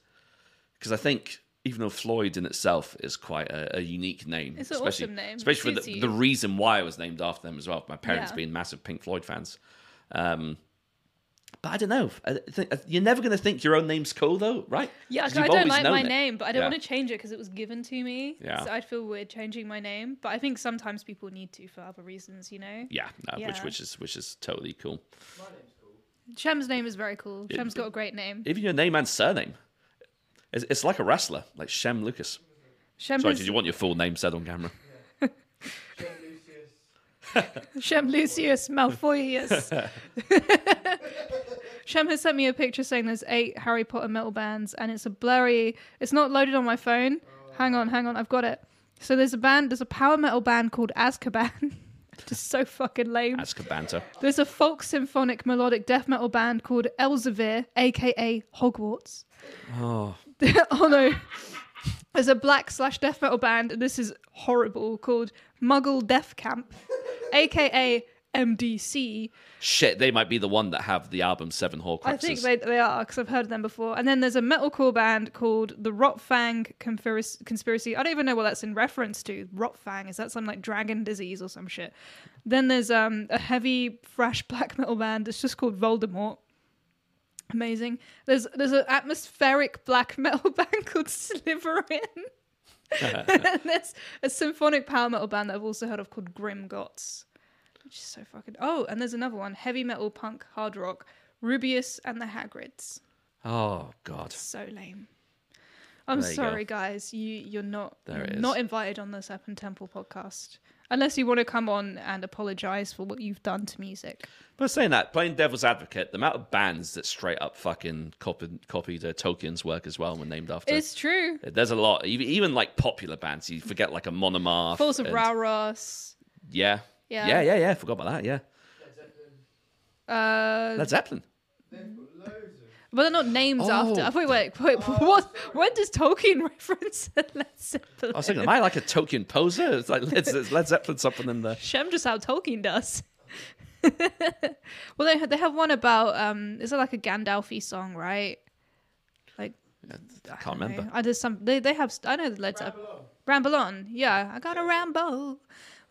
B: because I think even though Floyd in itself is quite a, a unique name,
A: It's an
B: especially
A: awesome name.
B: especially for the, the reason why I was named after them as well. My parents
A: Yeah.
B: being massive Pink Floyd fans. Um, but I don't know. I think uh, you're never going to think your own name's cool though, right?
A: Yeah,
B: 'Cause
A: 'cause I
B: you've
A: don't like my
B: it.
A: name, but I don't
B: Yeah.
A: want to change it because it was given to me.
B: Yeah.
A: So I'd feel weird changing my name, but I think sometimes people need to for other reasons, you know.
B: Yeah, no, which
A: Yeah.
B: which is which is totally cool.
A: Shem's name is very cool.
B: It-
A: Shem's got a great name.
B: Even your name and surname, it's, it's like a wrestler, like Shem Lucas.
A: Shem,
B: Sorry,
A: has-
B: did you want your full name said on camera?
A: Shem Lucius Malfoyus. Shem has sent me a picture saying there's eight Harry Potter metal bands, and it's a blurry. It's not loaded on my phone. Hang on, hang on, I've got it. So there's a band, there's a power metal band called Azkaban. Just so fucking lame.
B: Azkabanter.
A: There's a folk symphonic melodic death metal band called Elsevier, aka Hogwarts.
B: Oh,
A: oh no. There's a black slash death metal band, and this is horrible, called Muggle Death Camp, aka MDC.
B: shit! They might be the one that have the album Seven Horcruxes.
A: I think they, they are, because I've heard of them before. And then there's a metalcore band called the Rotfang Conspiracy. Conspiracy. I don't even know what that's in reference to. Rotfang, is that some like dragon disease or some shit? Then there's um a heavy thrash black metal band. It's just called Voldemort. Amazing. There's there's an atmospheric black metal band called Slytherin. and there's a symphonic power metal band that I've also heard of called Grimgotts. Which is so fucking Oh, and there's another one, heavy metal punk hard rock, Rubeus and the Hagrids.
B: Oh God.
A: So lame. I'm
B: There you go.
A: sorry, guys. You you're not
B: There
A: you're
B: is.
A: not invited on the Serpent Temple podcast. Unless you want to come on and apologize for what you've done to music.
B: But saying that, playing devil's advocate, the amount of bands that straight up fucking copied, copied uh, Tolkien's work as well when named after.
A: It's true.
B: There's a lot, even, even like popular bands. You forget like Amon Amarth.
A: Falls of
B: and-
A: Rauros.
B: Yeah.
A: Yeah.
B: Yeah, yeah, yeah. Forgot about that. Yeah.
A: Uh,
B: Led Zeppelin.
A: but they're not named
B: Oh.
A: after. Wait, wait, wait. What? When does Tolkien reference Led Zeppelin?
B: I was thinking, am I like a Tolkien poser? It's like Led, Ze- Led Zeppelin something in there.
A: Shem just how Tolkien does. well, they they have one about um, is it like a Gandalfy song, right? Like
B: I can't remember.
A: I there's some they they have I know the Led Zeppelin. Ramble on, yeah. I got a ramble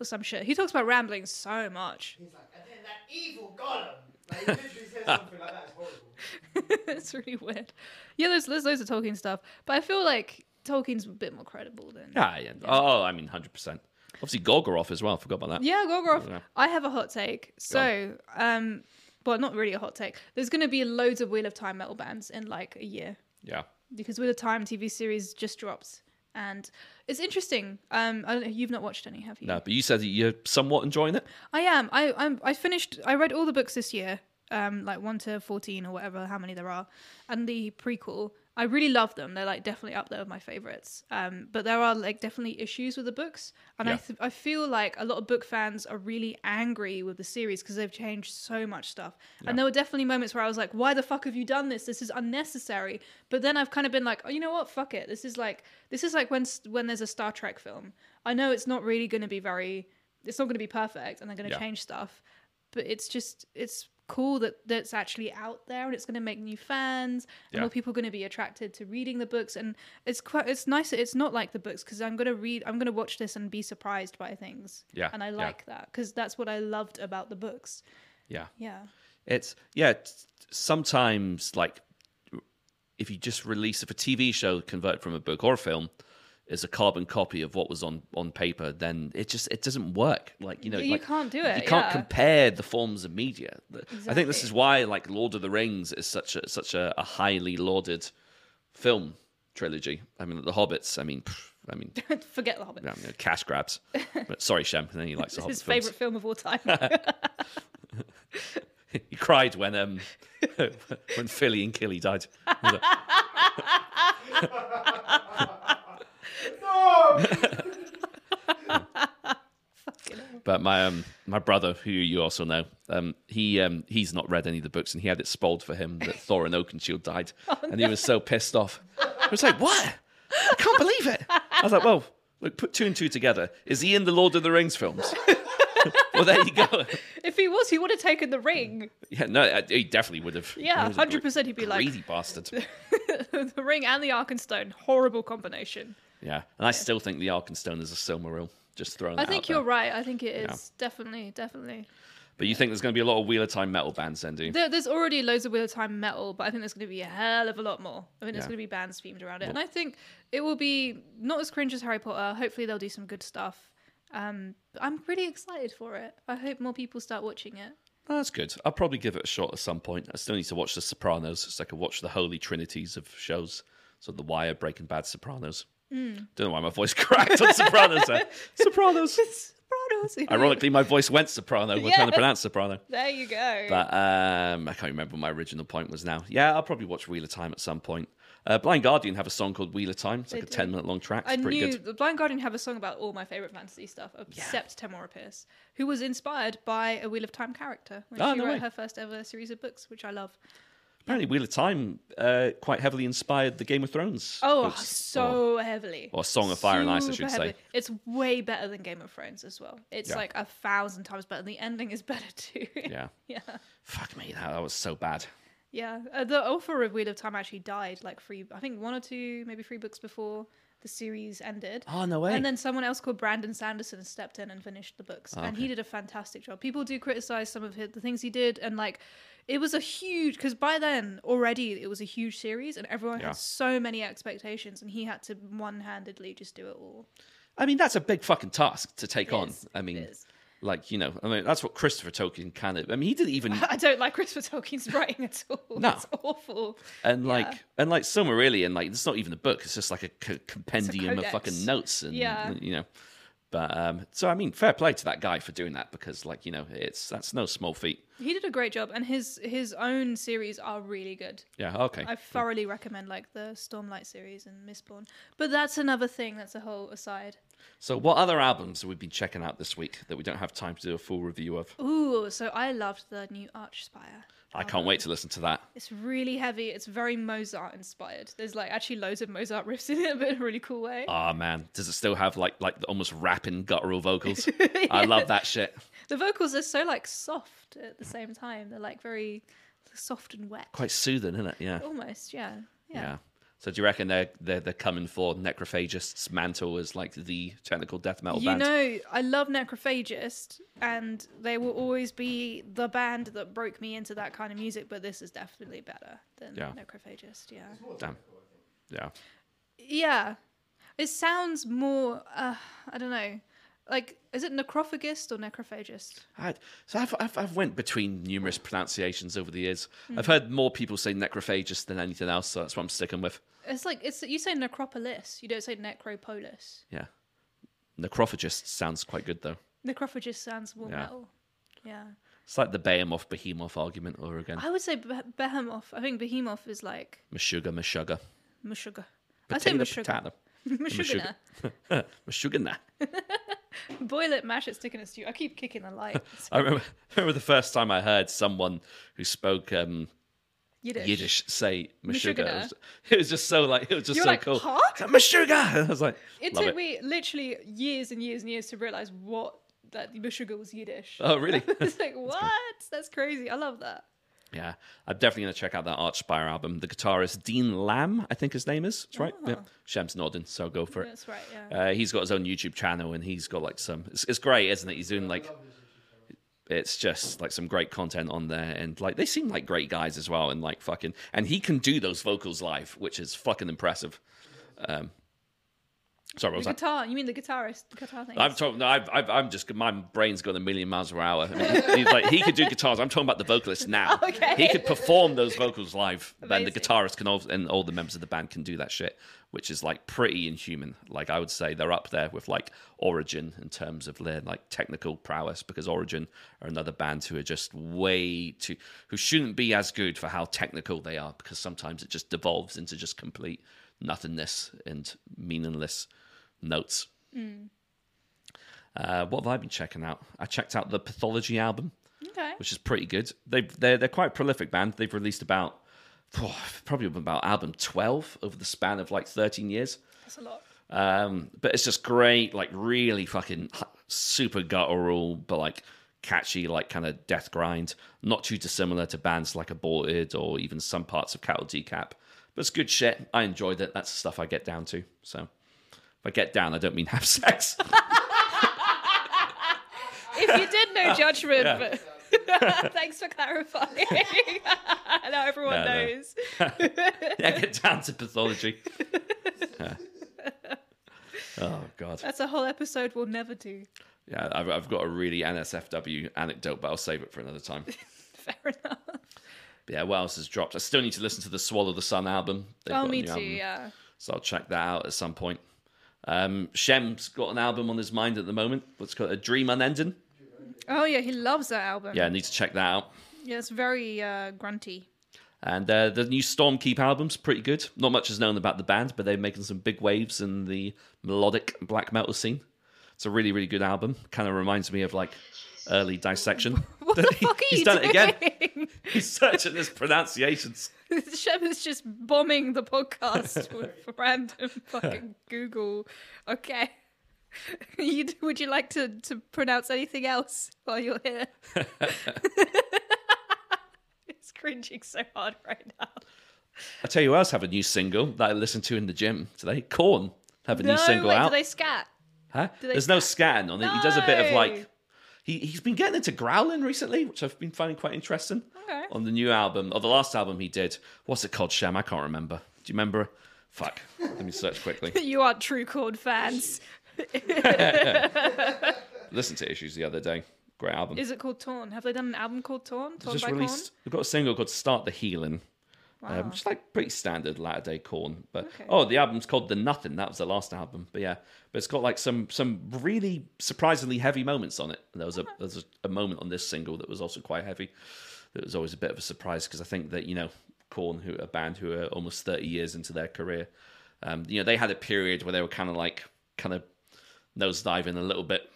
A: or some shit. He talks about rambling so much.
C: He's like, and then that evil golem. Like, he literally says something like that. It's horrible.
A: it's really weird. Yeah, there's there's loads of Tolkien stuff, but I feel like Tolkien's a bit more credible than
B: Yeah, yeah. Oh, I mean, 100%. Obviously, Gorgoroth as well. Forgot about that.
A: Yeah, Gorgoroth.
B: Yeah.
A: I have a hot take. So, um, well, not really a hot take. There's going to be loads of Wheel of Time metal bands in like a year
B: Yeah.
A: because Wheel of Time TV series just dropped, and it's interesting. Um, I don't know, you've not watched any, have you?
B: No, but you said that you're somewhat enjoying it.
A: I am. I I'm I finished. I read all the books this year, um, like one to fourteen or whatever, how many there are, and the prequel. I really love them. They're like definitely up there with my favorites. Um, but there are like definitely issues with the books, and I th- I feel like a lot of book fans are really angry with the series because they've changed so much stuff. And there were definitely moments where I was like, "Why the fuck have you done this? This is unnecessary." But then I've kind of been like, "Oh, you know what? Fuck it. This is like this is like when when there's a Star Trek film. I know it's not really going to be very it's not going to be perfect and they're going to
B: Yeah.
A: change stuff but it's just it's cool that that's actually out there and it's going to make new fans and
B: Yeah.
A: more people are going to be attracted to reading the books and it's quite it's nice it's not like the books because i'm going to read i'm going to watch this and be surprised by things
B: Yeah,
A: and i
B: yeah.
A: like that because that's what i loved about the books
B: Yeah.
A: yeah
B: It's, yeah, t- sometimes, like, if you just release, if a TV show convert from a book or a film is a carbon copy of what was on, on paper, then it just, it doesn't work. Like, you know,
A: You
B: like,
A: can't do it,
B: You can't
A: yeah.
B: compare the forms of media. The- I think this is why, like, Lord of the Rings is such a, such a, a highly lauded film trilogy. I mean, The Hobbits, I mean, pff, I mean,
A: forget the hobbit
B: yeah, you know, cash grabs. But sorry, Shem, I think he likes the Hobbit
A: his
B: films.
A: favorite film of all time
B: He cried when um when Fili and Kili died. Like, but my um my brother, who you also know, um he um he's not read any of the books, and he had it spoiled for him that Thorin Oakenshield died, and he was so pissed off. I was like, what? I can't believe it. I was like, well, look, put two and two together. Is he in the Lord of the Rings films? well, there you go.
A: if he was he would have taken the ring
B: Yeah, no, uh, he definitely would have.
A: Yeah,
B: a
A: 100% he'd be like-
B: greedy bastard.
A: the ring and the arkenstone horrible combination
B: Yeah, and I still think the Arkenstone is a Silmaril. Just throwing.
A: i think you're
B: there.
A: right i think it is definitely definitely
B: But you think there's going to be a lot of Wheel of Time metal bands, then, do you?
A: There, there's already loads of Wheel of Time metal, but I think there's going to be a hell of a lot more. I think there's
B: Yeah.
A: going to be bands themed around it, and I think it will be not as cringe as Harry Potter. Hopefully, they'll do some good stuff. Um, I'm pretty excited for it. I hope more people start watching it.
B: That's good. I'll probably give it a shot at some point. I still need to watch The Sopranos, so I can watch the holy trinities of shows. So The Wire, Breaking Bad, Sopranos.
A: Hmm.
B: Don't know why my voice cracked on Sopranos. Sopranos.
A: Sopranos.
B: Ironically, my voice went soprano. We're
A: Yeah.
B: trying to pronounce soprano.
A: there you go.
B: But um, I can't remember what my original point was now. Yeah, I'll probably watch Wheel of Time at some point. Uh, Blind Guardian have a song called Wheel of Time. It's like
A: They
B: a
A: do.
B: 10 minute long track. It's
A: I
B: pretty
A: knew
B: good.
A: Blind Guardian have a song about all my favorite fantasy stuff, except Tamora Pierce, who was inspired by a Wheel of Time character when
B: Oh,
A: she
B: no
A: wrote
B: way.
A: her first ever series of books, which I love.
B: Apparently, Wheel of Time uh, quite heavily inspired the Game of Thrones.
A: Oh,
B: books, or-
A: so heavily.
B: or Song of Fire and Ice, I
A: Super
B: should say.
A: It's way better than Game of Thrones as well. It's
B: Yeah.
A: like a thousand times better. The ending is better too.
B: yeah.
A: yeah.
B: Fuck me, that, that was so bad.
A: Yeah. Uh, the author of Wheel of Time actually died like three, I think one or two, maybe three books before the series ended.
B: Oh, no way.
A: And then someone else called Brandon Sanderson stepped in and finished the books,
B: Oh,
A: and he did a fantastic job. People do criticize some of his, the things he did, and like it was a huge because by then already it was a huge series, and everyone
B: Yeah.
A: had so many expectations, and he had to one-handedly just do it all.
B: I mean, that's a big fucking task to take
A: It
B: on.
A: is,
B: I mean, like, you know, I mean, that's what Christopher Tolkien kind of. I mean, he didn't even.
A: I don't like Christopher Tolkien's writing at all.
B: No.
A: It's awful.
B: And like,
A: Yeah.
B: and like Silmarillion, like it's not even a book; it's just like a c- compendium of fucking notes, and
A: Yeah.
B: you know, But um, so I mean, fair play to that guy for doing that because, like, you know, it's that's no small feat.
A: He did a great job, and his his own series are really good.
B: Yeah. Okay.
A: I thoroughly recommend like the Stormlight series and Mistborn. But that's another thing. That's a whole aside.
B: So, what other albums have we been checking out this week that we don't have time to do a full review of?
A: Ooh, so I loved the new Archspire.
B: I can't wait to listen to that.
A: It's really heavy. It's very Mozart inspired. There's like actually loads of Mozart riffs in it, but in a really cool way.
B: Oh man, does it still have like like almost rapping guttural vocals? I love that shit.
A: The vocals are so like soft at the same time. They're like very soft and wet.
B: Quite soothing, isn't it? Yeah.
A: Almost, yeah. Yeah.
B: Yeah. So do you reckon they're they're, they're coming for Necrophagist's mantle as like the technical death metal band?
A: You
B: band?
A: know, I love Necrophagist, and they will always be the band that broke me into that kind of music. But this is definitely better than
B: Yeah.
A: Necrophagist. Yeah,
B: Damn. Yeah.
A: yeah. It sounds more. Uh, I don't know. Like, is it necrophagist or necrophagist?
B: I, so I've, I've I've went between numerous pronunciations over the years.
A: Hmm.
B: I've heard more people say necrophagist than anything else, so that's what I'm sticking with.
A: It's like it's you say necropolis. You don't say necropolis.
B: Yeah. Necrophagist sounds quite good though.
A: Necrophagist sounds more
B: Yeah.
A: metal. Yeah.
B: It's like the Behemoth Behemoth argument over again.
A: I would say Beh- behemoth. I think behemoth is like
B: Meshuggah, Meshuggah.
A: meshuggah. I say
B: Potato,
A: meshuggah.
B: potato.
A: Meshuggah.
B: Meshuggah, nah.
A: Boil it, mash it, stick in a stew. I keep kicking the light.
B: I remember, I remember the first time I heard someone who spoke um,
A: Yiddish.
B: Yiddish say Meshuggah. It was, just so like it was just
A: You're
B: so
A: like,
B: cool.
A: huh?
B: It's like, Meshuggah. I was like,
A: It took
B: it.
A: me literally years and years and years to realize what that meshuggah was Yiddish.
B: Oh really?
A: it's like what? That's crazy. I love that.
B: Yeah, I'm definitely gonna check out that Archspire album. The guitarist Dean Lamb, I think his name is. That's right. Yeah. Shem's nodding, so go for it.
A: That's right. Yeah.
B: Uh, he's got his own YouTube channel and he's got like some. It's, it's great, isn't it? He's doing like. It's just like some great content on there, and like they seem like great guys as well, and like fucking, and he can do those vocals live, which is fucking impressive. Um, sorry, what was
A: the
B: that?
A: guitar. You mean the guitarist? The guitar thing.
B: I'm talking. No, I've, I've, I'm just. My brain's going a million miles per hour. I mean, he's like he could do guitars. I'm talking about the vocalist now.
A: Okay.
B: He could perform those vocals live. Then the guitarist can also, and all the members of the band can do that shit, which is like pretty inhuman. Like I would say they're up there with like Origin in terms of their like technical prowess, because Origin are another band who are just way too who shouldn't be as good for how technical they are, because sometimes it just devolves into just complete nothingness and meaningless notes. Uh, what have I been checking out? I checked out the Pathology album,
A: okay.
B: which is pretty good. They've, they're they're quite a prolific band. They've released about oh, probably about album twelve over the span of like thirteen years.
A: That's a lot.
B: Um, but it's just great, like really fucking super guttural, but like catchy, like kind of death grind. Not too dissimilar to bands like Aborted or even some parts of Cattle Decap. But it's good shit. I enjoyed it. That's the stuff I get down to. So if I get down, I don't mean have sex.
A: If you did know judgment, but thanks for clarifying. now everyone
B: No, no.
A: knows.
B: yeah, get down to pathology. Yeah. Oh god.
A: That's a whole episode we'll never do.
B: Yeah, I've, I've got a really NSFW anecdote, but I'll save it for another time.
A: Fair enough.
B: But yeah, what else has dropped? I still need to listen to the Swallow the Sun album. They've
A: Oh, me too.
B: album,
A: Yeah.
B: So I'll check that out at some point. Um, Shem's got an album on his mind at the moment. What's called A Dream Unending.
A: Oh yeah, he loves that album.
B: Yeah, I need to check that out.
A: Yeah, it's very uh, grunty.
B: And uh, the new Stormkeep album's pretty good. Not much is known about the band, but they're making some big waves in the melodic black metal scene. It's a really, really good album. Kind of reminds me of like early dissection.
A: Fuck are
B: He's
A: you
B: done
A: doing?
B: it again. He's searching his pronunciations.
A: Shem is just bombing the podcast with random fucking Google. Okay. You, would you like to, to pronounce anything else while you're here? it's cringing so hard right now.
B: I tell you who else have a new single that I listened to in the gym today. Korn have a
A: No,
B: new single
A: wait,
B: out.
A: do they scat?
B: Huh?
A: do they
B: There's no scatting on it. He does a bit of like he he's been getting into growling recently, which I've been finding quite interesting.
A: Okay.
B: On the new album or the last album he did. What's it called, Shem? I can't remember. Do you remember? Fuck. Let me search quickly.
A: You are true Korn fans.
B: Listen to Issues the other day. Great album.
A: Is it called Torn? Have they done an album called Torn? Torn
B: just
A: by
B: released. We've got a single called "Start the Healing,"
A: Wow.
B: Um, just like pretty standard latter day Korn. But
A: Okay.
B: oh, the album's called The Nothing. That was the last album. But yeah, but it's got like some some really surprisingly heavy moments on it. And there was a there's a, a moment on this single that was also quite heavy. That was always a bit of a surprise because I think that you know Korn, who a band who are almost thirty years into their career, um, you know they had a period where they were kind of like kind of nosediving a little bit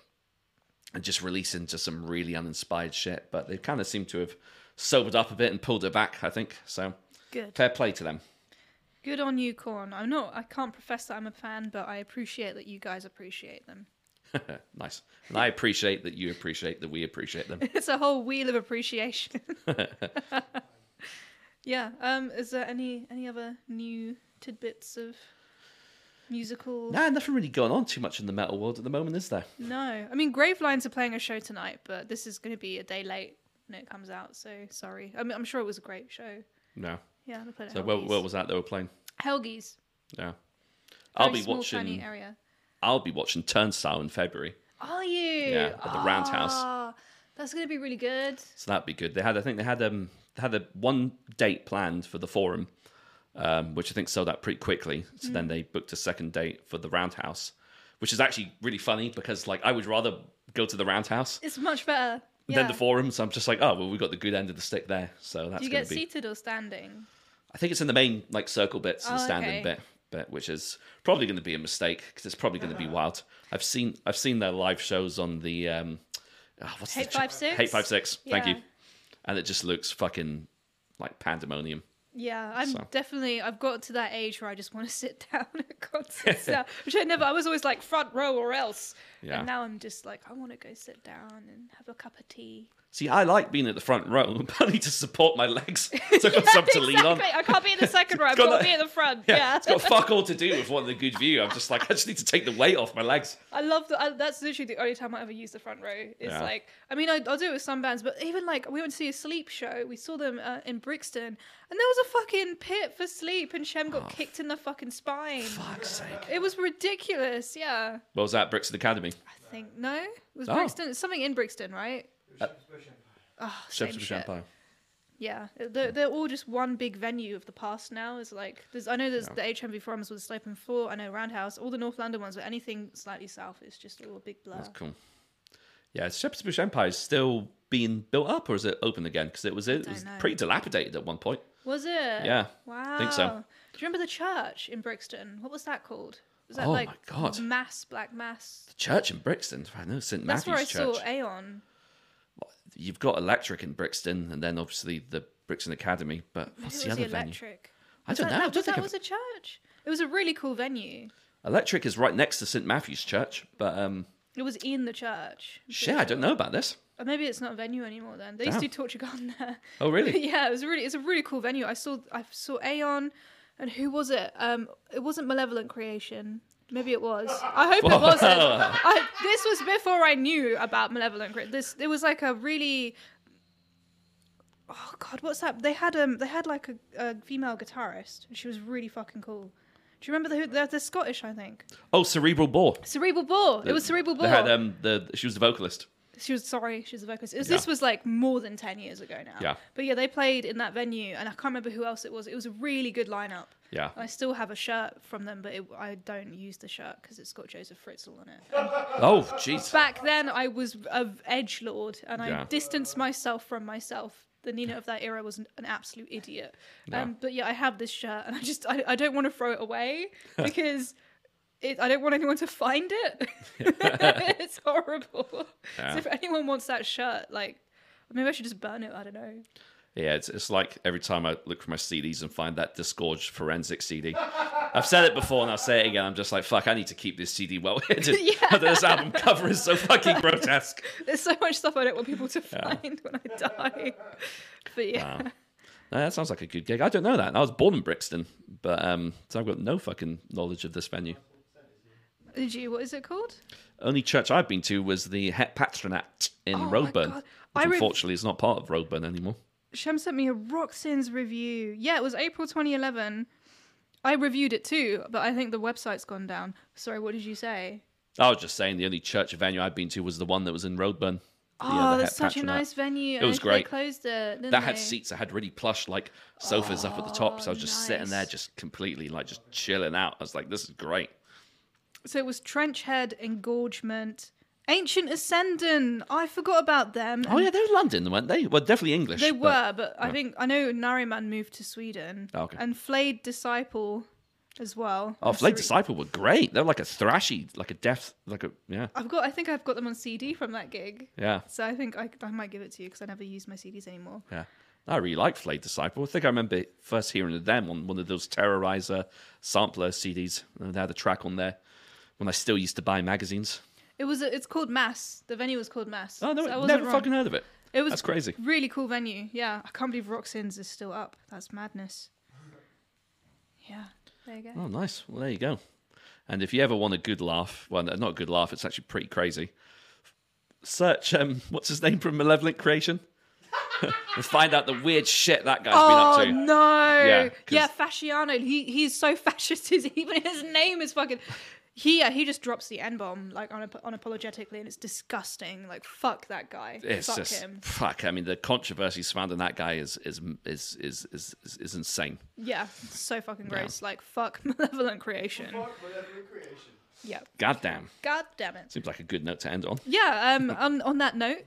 B: and just releasing just some really uninspired shit. But they kind of seem to have sobered up a bit and pulled it back. I think so.
A: Good.
B: Fair play to them.
A: Good on you, Korn. I'm not. I can't profess that I'm a fan, but I appreciate that you guys appreciate them.
B: nice. And I appreciate that you appreciate that we appreciate them.
A: It's a whole wheel of appreciation. yeah. Um. Is there any any other new tidbits of musical?
B: nah, nothing really going on too much in the metal world at the moment, is there?
A: No. I mean, Gravelines are playing a show tonight, but this is going to be a day late when it comes out. So sorry. I mean, I'm sure it was a great show.
B: No.
A: Yeah, they played at
B: So where was that they were playing?
A: Helgies.
B: Yeah. I'll
A: Very
B: be
A: small,
B: watching.
A: tiny area.
B: I'll be watching Turnstile in February,
A: Are you?
B: Yeah, at the Roundhouse.
A: Ah, That's going to be really good.
B: so that'd be good. They had, I think, they had um, they had a one date planned for the forum, um, which I think sold out pretty quickly. So then they booked a second date for the Roundhouse, which is actually really funny because like I would rather go to the Roundhouse
A: It's much better. Yeah.
B: than the forum. So I'm just like, oh well, we got the good end of the stick there. So that's
A: Do you
B: gonna
A: get
B: be.
A: seated or standing?
B: I think it's in the main like circle bits, the
A: Oh,
B: standing
A: okay.
B: bit, bit, which is probably going to be a mistake because it's probably going to be wild. I've seen I've seen their live shows on the um, oh, what's
A: Hate Five Six?
B: Hate Five Six. Thank you. And it just looks fucking like pandemonium.
A: Yeah, I'm
B: So.
A: definitely. I've got to that age where I just want to sit down at concerts now, which I never. I was always like front row or else.
B: Yeah.
A: And now I'm just like I want to go sit down and have a cup of tea.
B: See, I like being at the front row, but I need to support my legs, so I've got something to lean on.
A: I can't be in the second row. I've
B: got
A: got to be at the front.
B: Yeah,
A: Yeah.
B: it's got fuck all to do with wanting a good view. I'm just like, I just need to take the weight off my legs.
A: I love that. I, that's literally the only time I ever use the front row. It's
B: Yeah.
A: like, I mean, I, I'll do it with some bands, but even like we went to see a sleep show. We saw them uh, in Brixton, and there was a fucking pit for sleep, and Shem got kicked in the fucking spine.
B: Fuck's sake.
A: It was ridiculous. Yeah,
B: What was that? Brixton Academy.
A: I think no, it was
B: Oh.
A: Brixton. Something in Brixton, right?
B: Uh,
A: Oh, same
B: Shepherd's
A: shit.
B: Empire.
A: Yeah, they're, they're all just one big venue of the past now. Is like there's I know there's the HMV forums with Slope and Floor. I know Roundhouse. All the North London ones, but anything slightly south is just all a big blur.
B: That's cool. Yeah, is Shepherd's Bush Empire is still being built up, or is it open again? Because it was it was
A: know.
B: pretty dilapidated at one point.
A: Was it?
B: Yeah,
A: Wow.
B: think so.
A: Do you remember the church in Brixton? What was that called? Was that
B: Oh
A: like
B: my God.
A: Mass Black Mass?
B: The church in Brixton. I know St
A: That's where I
B: Church.
A: saw Aeon.
B: Well, You've got Electric in Brixton, and then obviously the Brixton Academy. But what's the other
A: the
B: venue? I don't
A: that,
B: know. I
A: That,
B: don't
A: was
B: think
A: that
B: I've-
A: was a church. It was a really cool venue.
B: Electric is right next to St Matthew's Church, but um,
A: It was in the church.
B: Shit, I don't know about this.
A: Or maybe it's not a venue anymore. Then they used to do Torture Garden there.
B: Oh, really?
A: yeah, it was really it's a really cool venue. I saw I saw Aeon, and who was it? Um, it wasn't Malevolent Creation. Maybe it was. I hope it wasn't. I, this was before I knew about Malevolent Creation. This it was like a really. Oh God, what's that? They had um they had like a, a female guitarist. and She was really fucking cool. Do you remember the they're, they're Scottish? I think
B: Oh, Cerebral Bore.
A: Cerebral Bore. It was Cerebral Bore.
B: They had um, the she was the vocalist.
A: She was sorry, she's a vocalist. It was,
B: Yeah.
A: This was like more than ten years ago now.
B: Yeah.
A: But yeah, they played in that venue, and I can't remember who else it was. It was a really good lineup.
B: Yeah.
A: I still have a shirt from them, but it, I don't use the shirt because it's got Joseph Fritzl on it.
B: Oh, jeez.
A: Back then, I was a edge lord, and I distanced myself from myself. The Nina of that era was an, an absolute idiot.
B: Yeah.
A: Um, but yeah, I have this shirt, and I just I, I don't want to throw it away because. It, I don't want anyone to find it. it's horrible.
B: Yeah.
A: So if anyone wants that shirt, like maybe I should just burn it. I don't know.
B: Yeah, it's, it's like every time I look for my CDs and find that disgorged forensic CD. I've said it before and I'll say it again. I'm just like, fuck, I need to keep this CD well hidden.
A: Yeah.
B: this album cover is so fucking grotesque.
A: There's so much stuff I don't want people to find when I die. But yeah,
B: Wow. No, that sounds like a good gig. I don't know that. I was born in Brixton, but um, so I've got no fucking knowledge of this venue.
A: Did you? What is it called?
B: Only church I've been to was the Het Patronaat in
A: Oh
B: Roadburn, which
A: I
B: unfortunately is not part of Roadburn anymore.
A: Shem sent me a Rock Sins review. Yeah, it was April 2011. I reviewed it too, but I think the website's gone down. Sorry, what did you say?
B: I was just saying the only church venue I've been to was the one that was in Roadburn.
A: Oh, that's such a nice venue.
B: It was
A: They
B: great.
A: closed it.
B: That had seats that had really plush like sofas up at the top, so I was just sitting oh, there,
A: Oh,
B: just completely like just chilling out. I was like, "This is great."
A: So it was Trenchhead, Engorgement, Ancient Ascendant. I forgot about them.
B: Oh
A: and
B: yeah, they were London, weren't they? Well, definitely English.
A: They were, but I
B: yeah.
A: think I know Nariman moved to Sweden.
B: Oh, okay.
A: And Flayed Disciple as well.
B: Oh, Flayed Disciple were great. They're like a thrashy, like a death, like a yeah,
A: I've got. I think I've got them on CD from that gig.
B: yeah,
A: So I think I, I might give it to you because I never use my CDs anymore.
B: yeah. I really like Flayed Disciple. I think I remember first hearing them on one of those Terrorizer sampler CDs. And they had a track on there when I still used to buy magazines.
A: It was. A, it's called Mass. The venue was called Mass.
B: Oh no,
A: So
B: never
A: wrong.
B: fucking heard of it.
A: It was
B: That's crazy.
A: Really cool venue. Yeah, I can't believe Rock Sins is still up. That's madness. Yeah, there you go.
B: Oh, nice. Well, there you go. And if you ever want a good laugh, well, not a good laugh, it's actually pretty crazy. Search, um, what's his name from Malevolent Creation? and find out the weird shit that guy's
A: Oh
B: been up to.
A: Oh no!
B: Yeah,
A: Yeah, Fasciana. He he's so fascist. his- Even his name is fucking. He yeah, he just drops the n bomb like unap- unapologetically, and it's disgusting. Like fuck that guy.
B: It's
A: fuck
B: just
A: him.
B: fuck. I mean, the controversy surrounding that guy is is is is is, is, is insane.
A: Yeah, so fucking gross. Like fuck malevolent creation.
C: Fuck malevolent creation.
A: Yeah.
B: Goddamn.
A: God damn it.
B: Seems like a good note to end on.
A: Yeah. Um. on on that note,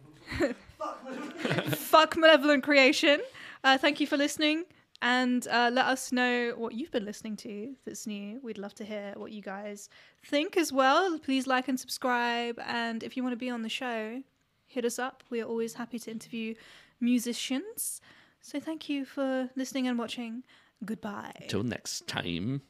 C: Fuck malevolent
A: fuck malevolent creation. Uh, thank you for listening. And uh, let us know what you've been listening to that's new. We'd love to hear what you guys think as well. Please like and subscribe. And if you want to be on the show, hit us up. We are always happy to interview musicians. So thank you for listening and watching. Goodbye.
B: Till next time.